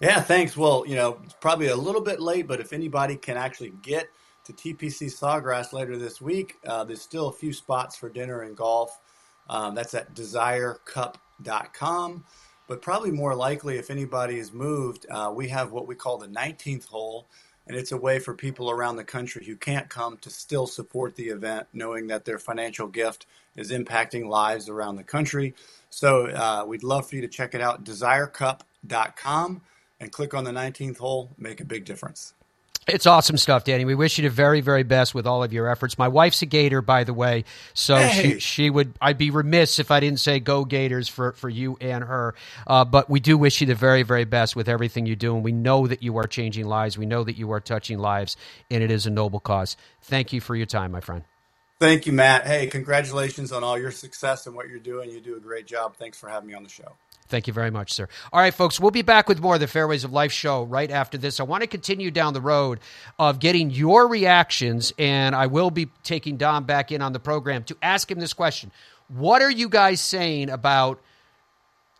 Yeah, thanks. Well, you know, it's probably a little bit late, but if anybody can actually get to TPC Sawgrass later this week, uh, there's still a few spots for dinner and golf. Um, that's at desirecup.com. But probably more likely, if anybody is moved, uh, we have what we call the 19th hole. And it's a way for people around the country who can't come to still support the event, knowing that their financial gift is impacting lives around the country. So uh, we'd love for you to check it out, desirecup.com and click on the 19th hole, make a big difference. It's awesome stuff, Danny. We wish you the very, very best with all of your efforts. My wife's a Gator, by the way, so hey. she she would. I'd be remiss if I didn't say go Gators for for you and her. Uh, but we do wish you the very, very best with everything you do, and we know that you are changing lives. We know that you are touching lives, and it is a noble cause. Thank you for your time, my friend. Thank you, Matt. Hey, congratulations on all your success and what you're doing. You do a great job. Thanks for having me on the show. Thank you very much, sir. All right, folks, we'll be back with more of the Fairways of Life show right after this. I want to continue down the road of getting your reactions, and I will be taking Dom back in on the program to ask him this question What are you guys saying about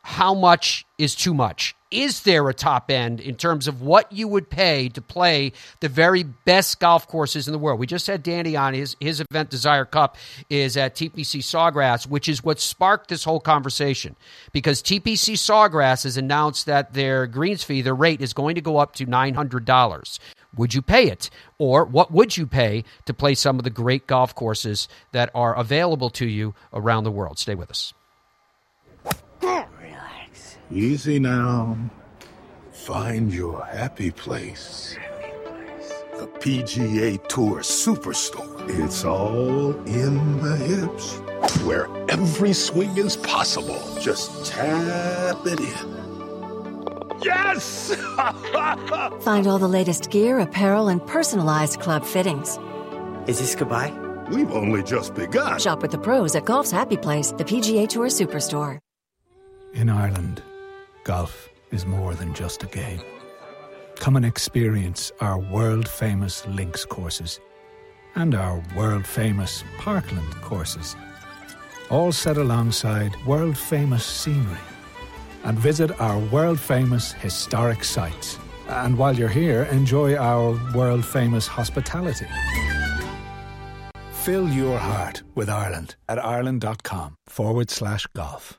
how much is too much? Is there a top end in terms of what you would pay to play the very best golf courses in the world? We just had Danny on his his event Desire Cup is at TPC Sawgrass, which is what sparked this whole conversation because TPC Sawgrass has announced that their greens fee, their rate is going to go up to nine hundred dollars. Would you pay it? Or what would you pay to play some of the great golf courses that are available to you around the world? Stay with us. Easy now. Find your happy place. The PGA Tour Superstore. It's all in the hips, where every swing is possible. Just tap it in. Yes! Find all the latest gear, apparel, and personalized club fittings. Is this goodbye? We've only just begun. Shop with the pros at Golf's Happy Place, the PGA Tour Superstore. In Ireland, golf is more than just a game. Come and experience our world famous links courses and our world famous parkland courses, all set alongside world famous scenery. And visit our world famous historic sites. And while you're here, enjoy our world famous hospitality. Fill your heart with Ireland at ireland.com forward slash golf.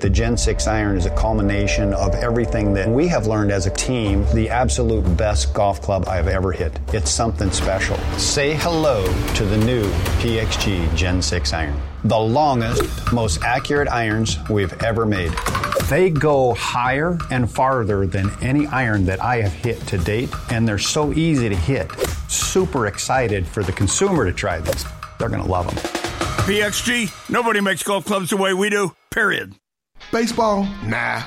The Gen 6 iron is a culmination of everything that we have learned as a team, the absolute best golf club I've ever hit. It's something special. Say hello to the new PXG Gen 6 iron. The longest, most accurate irons we've ever made. They go higher and farther than any iron that I have hit to date, and they're so easy to hit. Super excited for the consumer to try this. They're going to love them. PXG, nobody makes golf clubs the way we do, period. Baseball? Nah.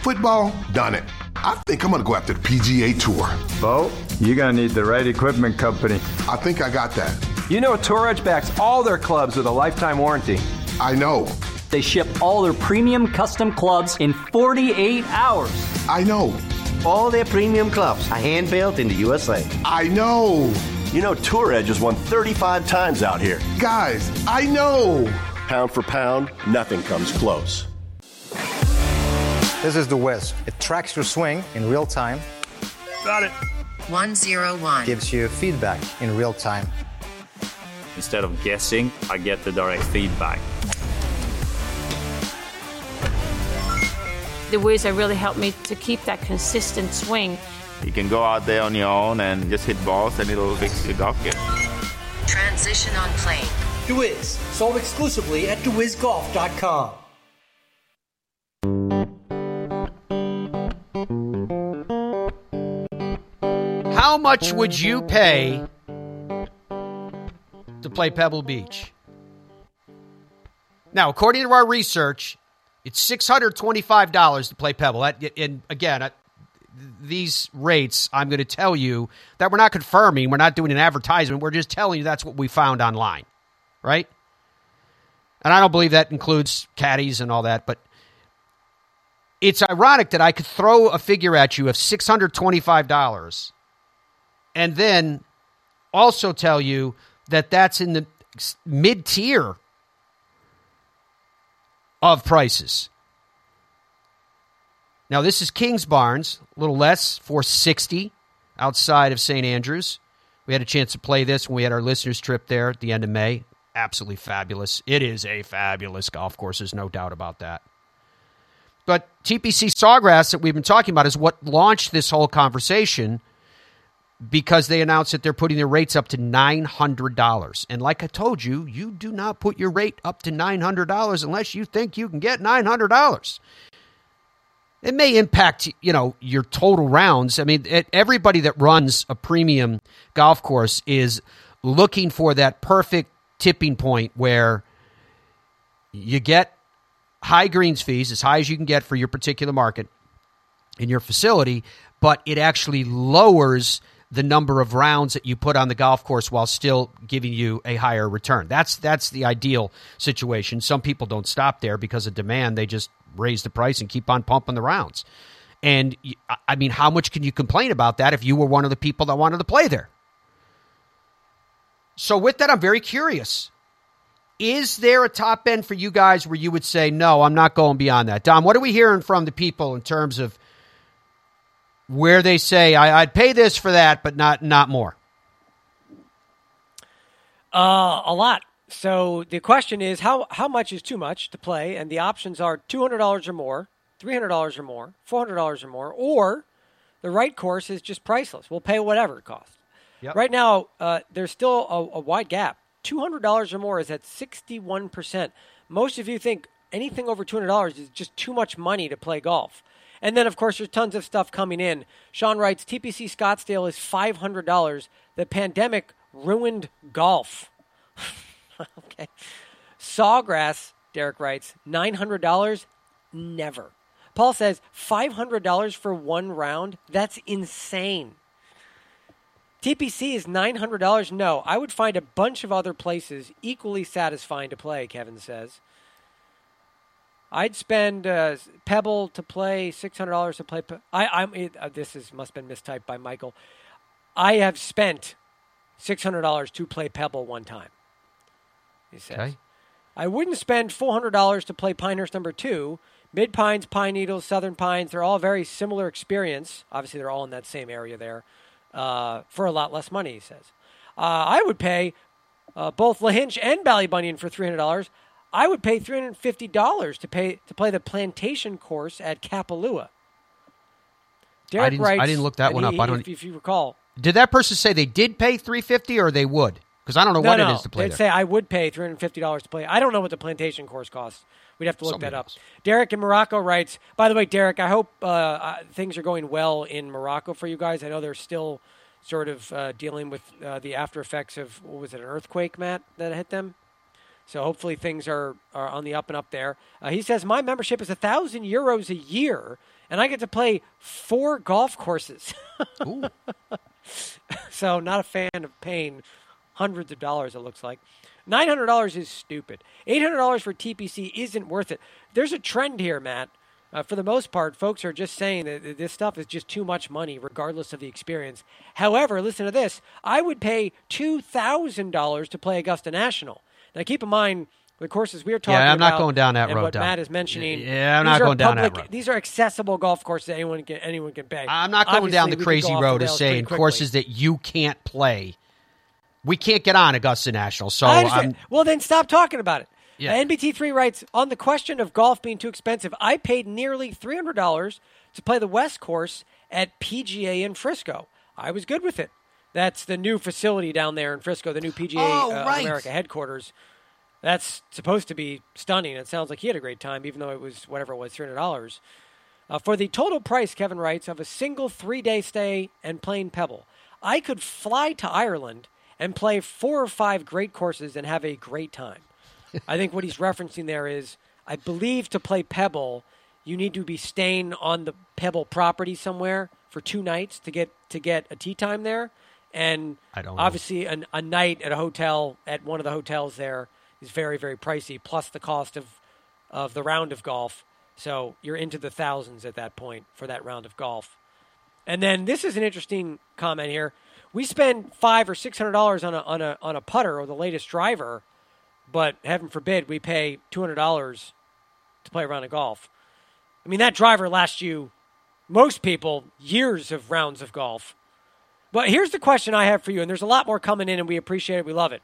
Football? Done it. I think I'm gonna go after the PGA Tour. Bo, you're gonna need the right equipment company. I think I got that. You know, Tour Edge backs all their clubs with a lifetime warranty. I know. They ship all their premium custom clubs in 48 hours. I know. All their premium clubs are hand built in the USA. I know. You know, Tour Edge has won 35 times out here. Guys, I know. Pound for pound, nothing comes close. This is the Wiz. It tracks your swing in real time. Got it. 101. Gives you feedback in real time. Instead of guessing, I get the direct feedback. The Wiz have really helped me to keep that consistent swing. You can go out there on your own and just hit balls and it'll fix your golf game. Transition on plane. The Wiz, sold exclusively at dewizgolf.com. How much would you pay to play Pebble Beach? Now, according to our research, it's six hundred twenty-five dollars to play Pebble. And again, these rates, I'm going to tell you that we're not confirming. We're not doing an advertisement. We're just telling you that's what we found online, right? And I don't believe that includes caddies and all that, but it's ironic that I could throw a figure at you of six hundred twenty-five dollars, and then also tell you that that's in the mid-tier of prices. Now this is Kingsbarns, a little less, 460 outside of St. Andrews. We had a chance to play this when we had our listeners trip there at the end of May. Absolutely fabulous. It is a fabulous golf course, there's no doubt about that. But TPC Sawgrass that we've been talking about is what launched this whole conversation because they announced that they're putting their rates up to $900. And like I told you, you do not put your rate up to $900 unless you think you can get $900. It may impact, you know, your total rounds. I mean, everybody that runs a premium golf course is looking for that perfect tipping point where you get high greens fees, as high as you can get for your particular market in your facility, but it actually lowers the number of rounds that you put on the golf course while still giving you a higher return. That's that's the ideal situation. Some people don't stop there because of demand; they just raise the price and keep on pumping the rounds. And I mean, how much can you complain about that if you were one of the people that wanted to play there? So, with that, I'm very curious. Is there a top end for you guys where you would say, no, I'm not going beyond that? Dom, what are we hearing from the people in terms of where they say I, would pay this for that, but not not more? Uh, a lot. So the question is how how much is too much to play, and the options are two hundred dollars or more, three hundred dollars or more, four hundred dollars or more, or the right course is just priceless. We'll pay whatever it costs. Yep. Right now, uh, there's still a, a wide gap. Two hundred dollars or more is at sixty one percent. Most of you think anything over two hundred dollars is just too much money to play golf. And then, of course, there's tons of stuff coming in. Sean writes TPC Scottsdale is $500. The pandemic ruined golf. okay. Sawgrass, Derek writes, $900? Never. Paul says, $500 for one round? That's insane. TPC is $900? No, I would find a bunch of other places equally satisfying to play, Kevin says. I'd spend uh, Pebble to play six hundred dollars to play. I, am uh, this is must have been mistyped by Michael. I have spent six hundred dollars to play Pebble one time. He says. Okay. I wouldn't spend four hundred dollars to play Pinehurst number two. Mid Pines, Pine Needles, Southern Pines, they're all very similar experience. Obviously, they're all in that same area there uh, for a lot less money, he says. Uh, I would pay uh, both Lahinch and Ballybunion for $300. I would pay three hundred fifty dollars to pay to play the plantation course at Kapalua. Derek I didn't, writes, I didn't look that one he, up. I don't. If, if, you recall, did that person say they did pay three fifty or they would? Because I don't know no, what no. it is to play. They'd there. say I would pay three hundred fifty dollars to play. I don't know what the plantation course costs. We'd have to look that up. else. Derek in Morocco writes. By the way, Derek, I hope uh, uh, things are going well in Morocco for you guys. I know they're still sort of uh, dealing with uh, the after effects of what was it, an earthquake, Matt, that hit them. So hopefully things are, are on the up and up there. Uh, he says my membership is a thousand euros a year, and I get to play four golf courses. so not a fan of paying hundreds of dollars. It looks like nine hundred dollars is stupid. Eight hundred dollars for TPC isn't worth it. There's a trend here, Matt. Uh, for the most part, folks are just saying that this stuff is just too much money, regardless of the experience. However, listen to this: I would pay two thousand dollars to play Augusta National. Now, keep in mind the courses we are talking about. Yeah, I'm not going down that road. What. Matt is mentioning. Yeah, I'm not going down that road. These are accessible golf courses that anyone can anyone can pay. I'm not going down the crazy road of saying courses that you can't play. We can't get on Augusta National, so I'm, well, then stop talking about it. Yeah. Uh, NBT3 writes on the question of golf being too expensive. I paid nearly three hundred dollars to play the West Course at PGA in Frisco. I was good with it. That's the new facility down there in Frisco, the new PGA Oh, uh, right. America headquarters. That's supposed to be stunning. It sounds like he had a great time, even though it was whatever it was, three hundred dollars. Uh, for the total price, Kevin writes, of a single three day stay and playing Pebble, I could fly to Ireland and play four or five great courses and have a great time. I think what he's referencing there is, I believe to play Pebble, you need to be staying on the Pebble property somewhere for two nights to get to get a tee time there, and I don't obviously an, a night at a hotel at one of the hotels there is very very pricey, plus the cost of of the round of golf. So you're into the thousands at that point for that round of golf. And then this is an interesting comment here. We spend five or six hundred dollars on a on a on a putter or the latest driver, but heaven forbid we pay two hundred dollars to play a round of golf. I mean that driver lasts you most people years of rounds of golf. But here's the question I have for you, and there's a lot more coming in, and we appreciate it, we love it.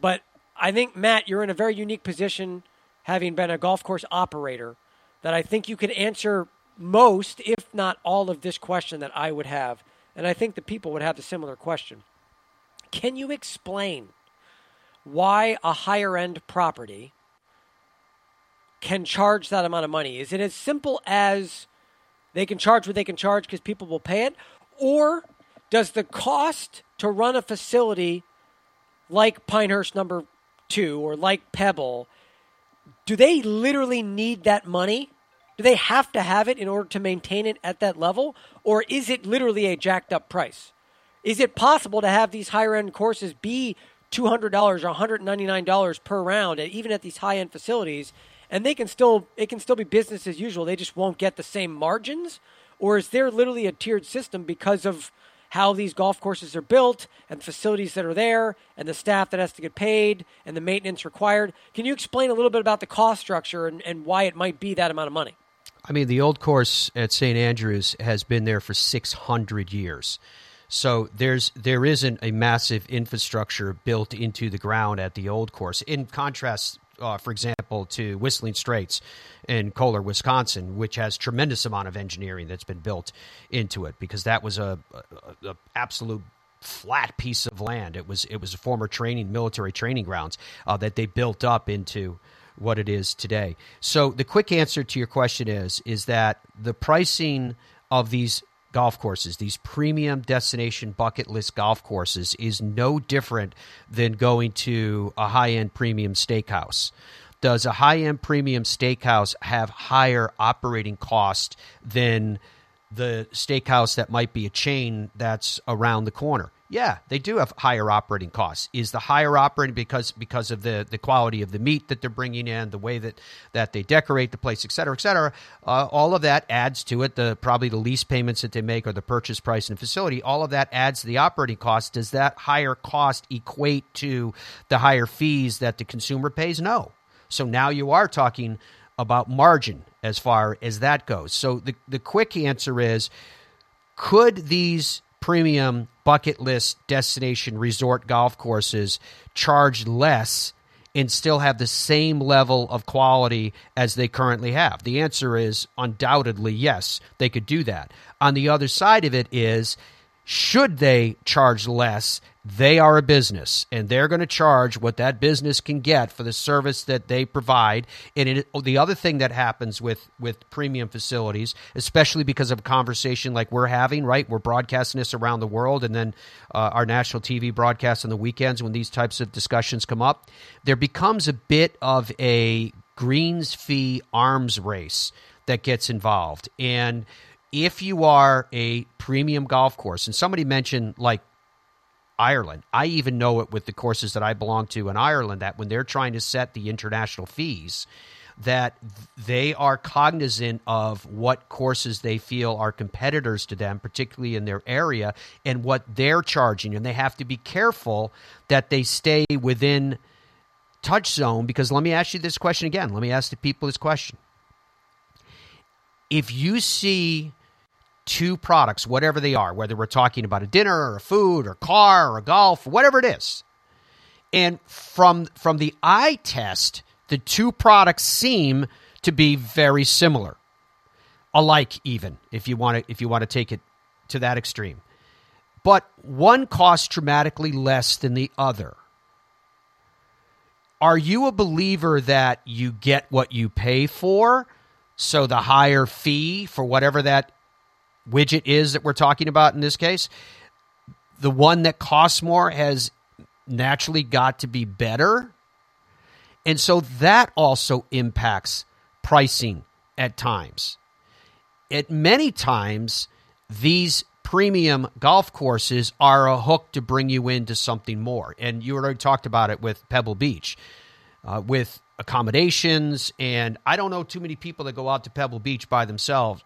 But I think Matt, you're in a very unique position, having been a golf course operator, that I think you could answer most, if not all, of this question that I would have, and I think the people would have the similar question. Can you explain why a higher end property can charge that amount of money? Is it as simple as they can charge what they can charge because people will pay it? Or does the cost to run a facility like Pinehurst number two or like Pebble, do they literally need that money? Do they have to have it in order to maintain it at that level? Or is it literally a jacked up price? Is it possible to have these higher end courses be $200 or $199 per round, even at these high end facilities, and they can still it can still be business as usual. They just won't get the same margins, or is there literally a tiered system because of how these golf courses are built and facilities that are there and the staff that has to get paid and the maintenance required? Can you explain a little bit about the cost structure and, and why it might be that amount of money? I mean, the old course at St. Andrews has been there for 600 years. So there's there isn't a massive infrastructure built into the ground at the old course. In contrast, uh, for example, to Whistling Straits in Kohler, Wisconsin, which has tremendous amount of engineering that's been built into it because that was a, a, a absolute flat piece of land. It was it was a former training military training grounds uh, that they built up into what it is today. So the quick answer to your question is is that the pricing of these golf courses, these premium destination bucket list golf courses, is no different than going to a high end premium steakhouse. Does a high end premium steakhouse have higher operating cost than the steakhouse that might be a chain that's around the corner? Yeah, they do have higher operating costs. Is the higher operating because because of the, the quality of the meat that they're bringing in, the way that, that they decorate the place, et cetera, et cetera? Uh, all of that adds to it. The probably the lease payments that they make or the purchase price and facility. All of that adds to the operating cost. Does that higher cost equate to the higher fees that the consumer pays? No. So now you are talking about margin as far as that goes. So the the quick answer is could these premium bucket list destination resort golf courses charge less and still have the same level of quality as they currently have? The answer is undoubtedly yes, they could do that. On the other side of it is should they charge less they are a business and they're going to charge what that business can get for the service that they provide. And it, the other thing that happens with with premium facilities especially because of a conversation like we're having right? We're broadcasting this around the world and then uh, our national tv broadcasts on the weekends when these types of discussions come up. There becomes a bit of a greens fee arms race that gets involved. And if you are a premium golf course and somebody mentioned like Ireland. I even know it with the courses that I belong to in Ireland that when they're trying to set the international fees, that they are cognizant of what courses they feel are competitors to them, particularly in their area, and what they're charging. And they have to be careful that they stay within touch zone because let me ask you this question again. Let me ask the people this question. If you see two products, whatever they are, whether we're talking about a dinner or a food or car or a golf, whatever it is. And from from the eye test, the two products seem to be very similar. Alike even, if you want to if you want to take it to that extreme. But one costs dramatically less than the other. Are you a believer that you get what you pay for? So the higher fee for whatever that widget is that we're talking about in this case, the one that costs more has naturally got to be better. And so that also impacts pricing at times. At many times, these premium golf courses are a hook to bring you into something more. And you already talked about it with Pebble Beach, uh, with accommodations. And I don't know too many people that go out to Pebble Beach by themselves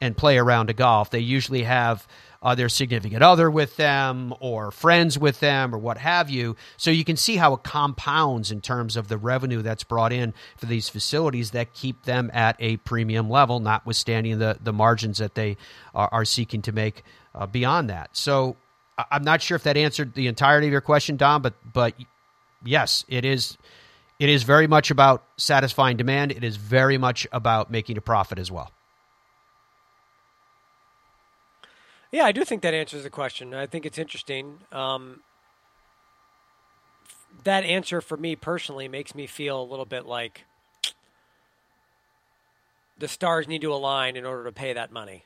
and play around a golf. They usually have uh, their significant other with them or friends with them or what have you. So you can see how it compounds in terms of the revenue that's brought in for these facilities that keep them at a premium level, notwithstanding the, the margins that they are, are seeking to make uh, beyond that. So I'm not sure if that answered the entirety of your question, Dom, but but yes, it is. It is very much about satisfying demand. It is very much about making a profit as well. Yeah, I do think that answers the question. I think it's interesting. Um, that answer for me personally makes me feel a little bit like the stars need to align in order to pay that money.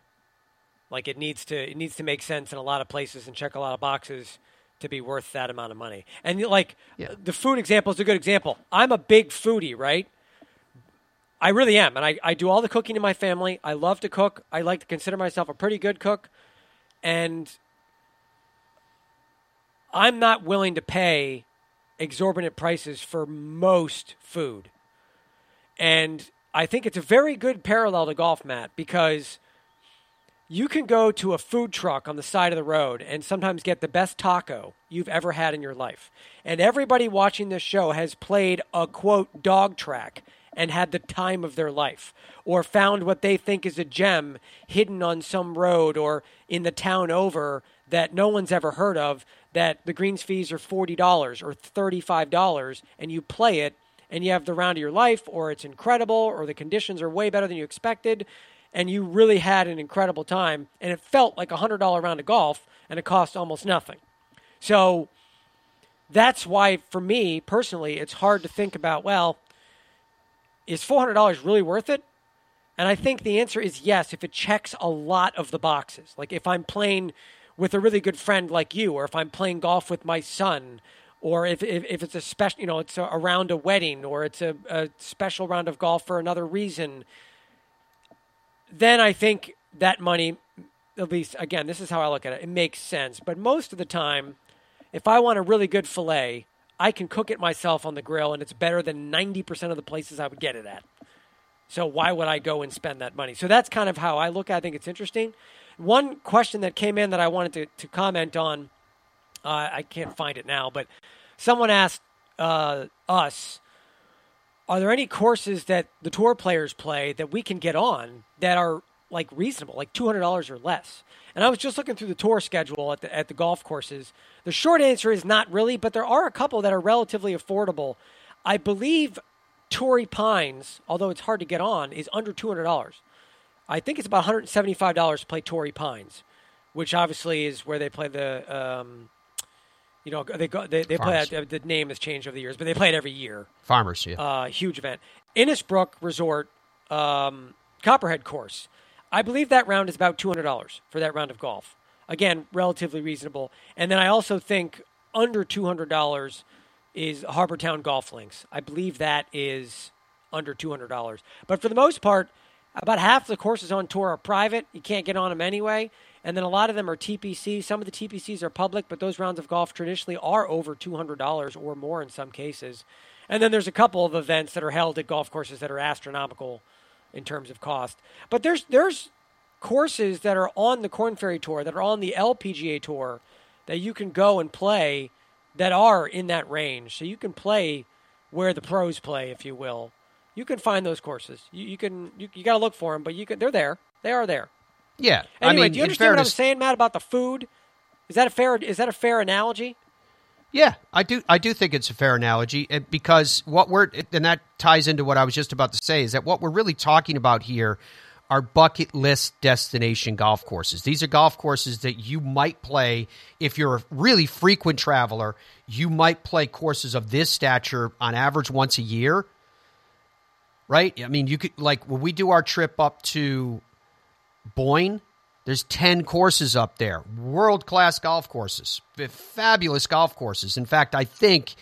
Like it needs to it needs to make sense in a lot of places and check a lot of boxes to be worth that amount of money. And like yeah. the food example is a good example. I'm a big foodie, right? I really am. And I, I do all the cooking in my family. I love to cook. I like to consider myself a pretty good cook and I'm not willing to pay exorbitant prices for most food. And I think it's a very good parallel to golf, Matt, because you can go to a food truck on the side of the road and sometimes get the best taco you've ever had in your life. And everybody watching this show has played a quote dog track and had the time of their life, or found what they think is a gem hidden on some road or in the town over that no one's ever heard of, that the greens fees are $40 or $35, and you play it and you have the round of your life, or it's incredible, or the conditions are way better than you expected, and you really had an incredible time, and it felt like a $100 round of golf, and it cost almost nothing. So that's why, for me personally, it's hard to think about, well, is $400 really worth it? And I think the answer is yes, if it checks a lot of the boxes. Like if I'm playing with a really good friend like you, or if I'm playing golf with my son, or if, if, if it's a special, you know, it's a, around a wedding, or it's a, a special round of golf for another reason, then I think that money, at least again, this is how I look at it, it makes sense. But most of the time, if I want a really good filet, I can cook it myself on the grill, and it's better than 90% of the places I would get it at. So why would I go and spend that money? So that's kind of how I look. I think it's interesting. One question that came in that I wanted to, to comment on, uh, I can't find it now, but someone asked uh, us, are there any courses that the tour players play that we can get on that are like reasonable, like two hundred dollars or less? And I was just looking through the tour schedule at the at the golf courses. The short answer is not really, but there are a couple that are relatively affordable. I believe Torrey Pines, although it's hard to get on, is under two hundred dollars. I think it's about one hundred seventy five dollars to play Torrey Pines, which obviously is where they play the um, You know, they go, they, they play. At, the name has changed over the years, but they play it every year. Farmers, yeah. Uh, huge event. Innisbrook Resort um, Copperhead course. I believe that round is about two hundred dollars for that round of golf. Again, relatively reasonable. And then I also think under two hundred dollars is Harbour Town Golf Links. I believe that is under two hundred dollars. But for the most part, about half the courses on tour are private. You can't get on them anyway. And then a lot of them are TPC. Some of the TPCs are public, but those rounds of golf traditionally are over $200 or more in some cases. And then there's a couple of events that are held at golf courses that are astronomical in terms of cost. But there's there's courses that are on the Corn Ferry Tour, that are on the LPGA Tour, that you can go and play that are in that range. So you can play where the pros play, if you will. You can find those courses. You, you can you, you got to look for them, but you can they're there. They are there. Yeah. Anyway, I mean, do you understand what I'm saying, Matt, about the food? Is that a fair is that a fair analogy? Yeah, I do. I do think it's a fair analogy uh, because what we're and that ties into what I was just about to say is that what we're really talking about here are bucket list destination golf courses. These are golf courses that you might play if you're a really frequent traveler. You might play courses of this stature on average once a year, right? I mean, you could like when we do our trip up to Boyne, there's 10 courses up there, world class golf courses, fabulous golf courses. In fact, I think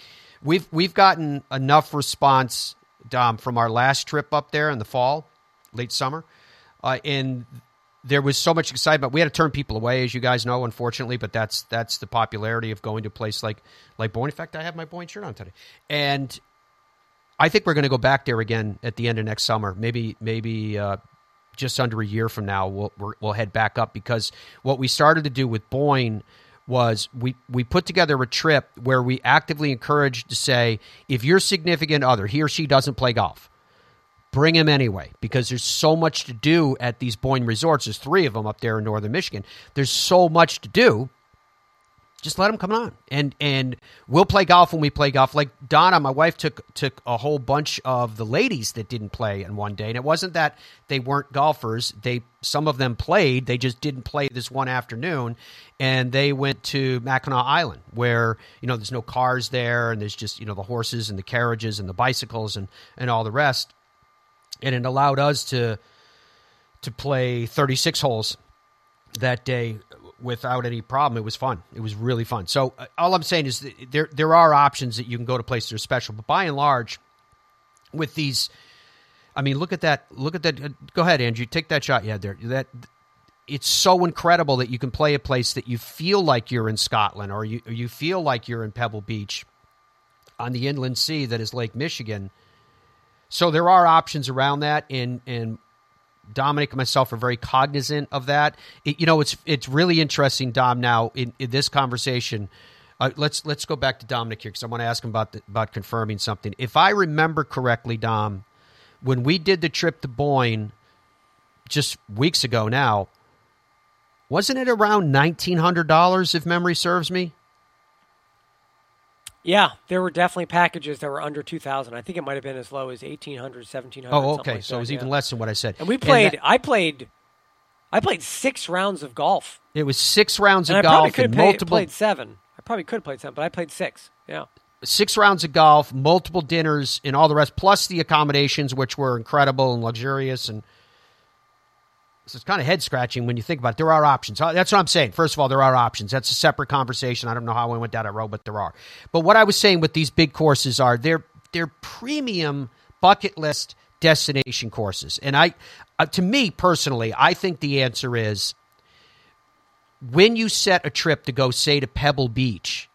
we've we've gotten enough response Dom from our last trip up there in the fall, late summer, uh, and there was so much excitement. We had to turn people away, as you guys know, unfortunately. But that's that's the popularity of going to a place like like Boyne. In fact, I have my Boyne shirt on today, and I think we're going to go back there again at the end of next summer. Maybe maybe uh, just under a year from now, we'll we'll head back up because what we started to do with Boyne was we we put together a trip where we actively encouraged to say if your significant other he or she doesn't play golf, bring him anyway because there's so much to do at these Boyne resorts. There's three of them up there in northern Michigan. There's so much to do just let them come on. And and we'll play golf when we play golf. Like donna my wife took took a whole bunch of the ladies that didn't play in one day. And it wasn't that they weren't golfers. They some of them played. They just didn't play this one afternoon. And they went to mackinac island where you know there's no cars there and there's just you know the horses and the carriages and the bicycles and and all the rest. And it allowed us to to play 36 holes that day without any problem. It was fun. It was really fun. So uh, all I'm saying is there there are options that you can go to places that are special, but by and large, with these, I mean, look at that. Look at that. uh, Go ahead, Andrew. Take that shot you had there. That it's so incredible that you can play a place that you feel like you're in Scotland or you or you feel like you're in Pebble Beach on the inland sea that is Lake Michigan. So there are options around that, and and Dominic and myself are very cognizant of that. It, you know, it's it's really interesting, Dom. Now in, in this conversation, uh, let's let's go back to Dominic here because I want to ask him about the, about confirming something. If I remember correctly, Dom, when we did the trip to Boyne just weeks ago, now wasn't it around nineteen hundred dollars if memory serves me? Yeah, there were definitely packages that were under 2000. I think it might have been as low as 1800, 1700. Oh, okay, like so that, it was even less than what I said. And we played that- I played I played 6 rounds of golf. it was six rounds of and I probably golf could and have played, multiple played 7. I probably could have played 7, but I played 6. Yeah. six rounds of golf, multiple dinners, and all the rest, plus the accommodations, which were incredible and luxurious. And so it's kind of head scratching when you think about it. There are options. That's what I'm saying. First of all, there are options. That's a separate conversation. I don't know how I went down that road, but there are. But what I was saying with these big courses are they're they're premium bucket list destination courses, and I, uh, to me personally, I think the answer is when you set a trip to go say to Pebble Beach.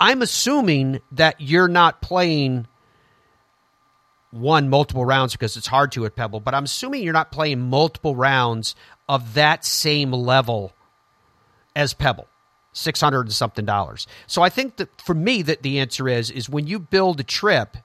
I'm assuming that you're not playing one multiple rounds because it's hard to at Pebble, but I'm assuming you're not playing multiple rounds of that same level as Pebble. Six hundred and something dollars. So I think that for me that the answer is is when you build a trip,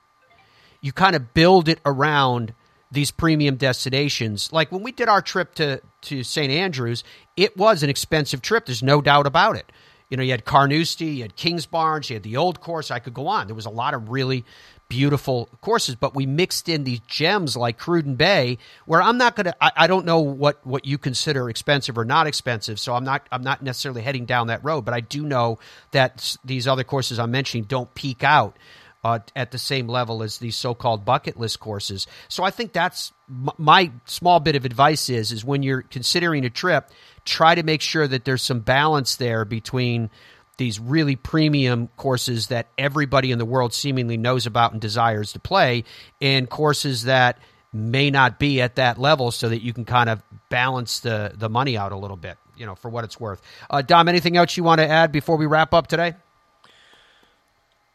you kind of build it around these premium destinations. Like when we did our trip to to St. Andrews, it was an expensive trip. There's no doubt about it. You know, you had Carnoustie, you had Kingsbarns, you had the old course. I could go on. There was a lot of really beautiful courses, but we mixed in these gems like Cruden Bay, where I'm not going to. I don't know what what you consider expensive or not expensive, so I'm not I'm not necessarily heading down that road. But I do know that these other courses I'm mentioning don't peak out. Uh, at the same level as these so-called bucket list courses, so I think that's m- my small bit of advice is is when you're considering a trip, try to make sure that there's some balance there between these really premium courses that everybody in the world seemingly knows about and desires to play, and courses that may not be at that level, so that you can kind of balance the the money out a little bit, you know, for what it's worth. Uh, Dom, anything else you want to add before we wrap up today?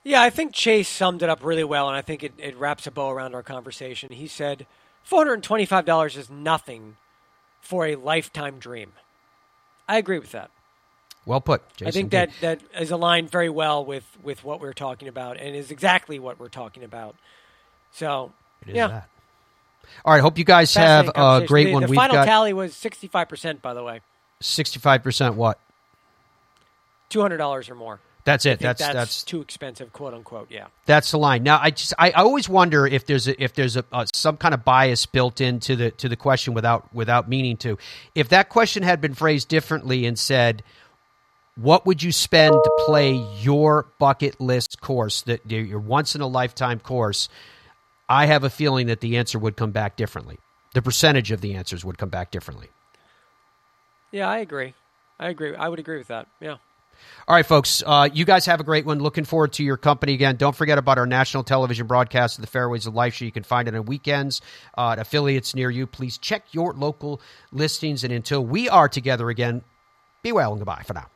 Yeah, I think Chase summed it up really well, and I think it, it wraps a bow around our conversation. He said, $425 is nothing for a lifetime dream. I agree with that. Well put. Jason I think that that is aligned very well with with what we're talking about, and is exactly what we're talking about. So yeah. That. All right. Hope you guys have a great the, one. The We've final tally was sixty five percent, by the way. Sixty five percent. What? Two hundred dollars or more. That's it. That's, that's, that's too expensive, quote unquote. Yeah. That's the line. Now, I just I always wonder if there's a, if there's a, a, some kind of bias built into the to the question without without meaning to. If that question had been phrased differently and said, "What would you spend to play your bucket list course that your once in a lifetime course?" I have a feeling that the answer would come back differently. The percentage of the answers would come back differently. Yeah, I agree. I agree. I would agree with that. Yeah. All right, folks. Uh, you guys have a great one. Looking forward to your company again. Don't forget about our national television broadcast of the Fairways of Life show. You can find it on weekends uh, at affiliates near you. Please check your local listings. And until we are together again, be well and goodbye for now.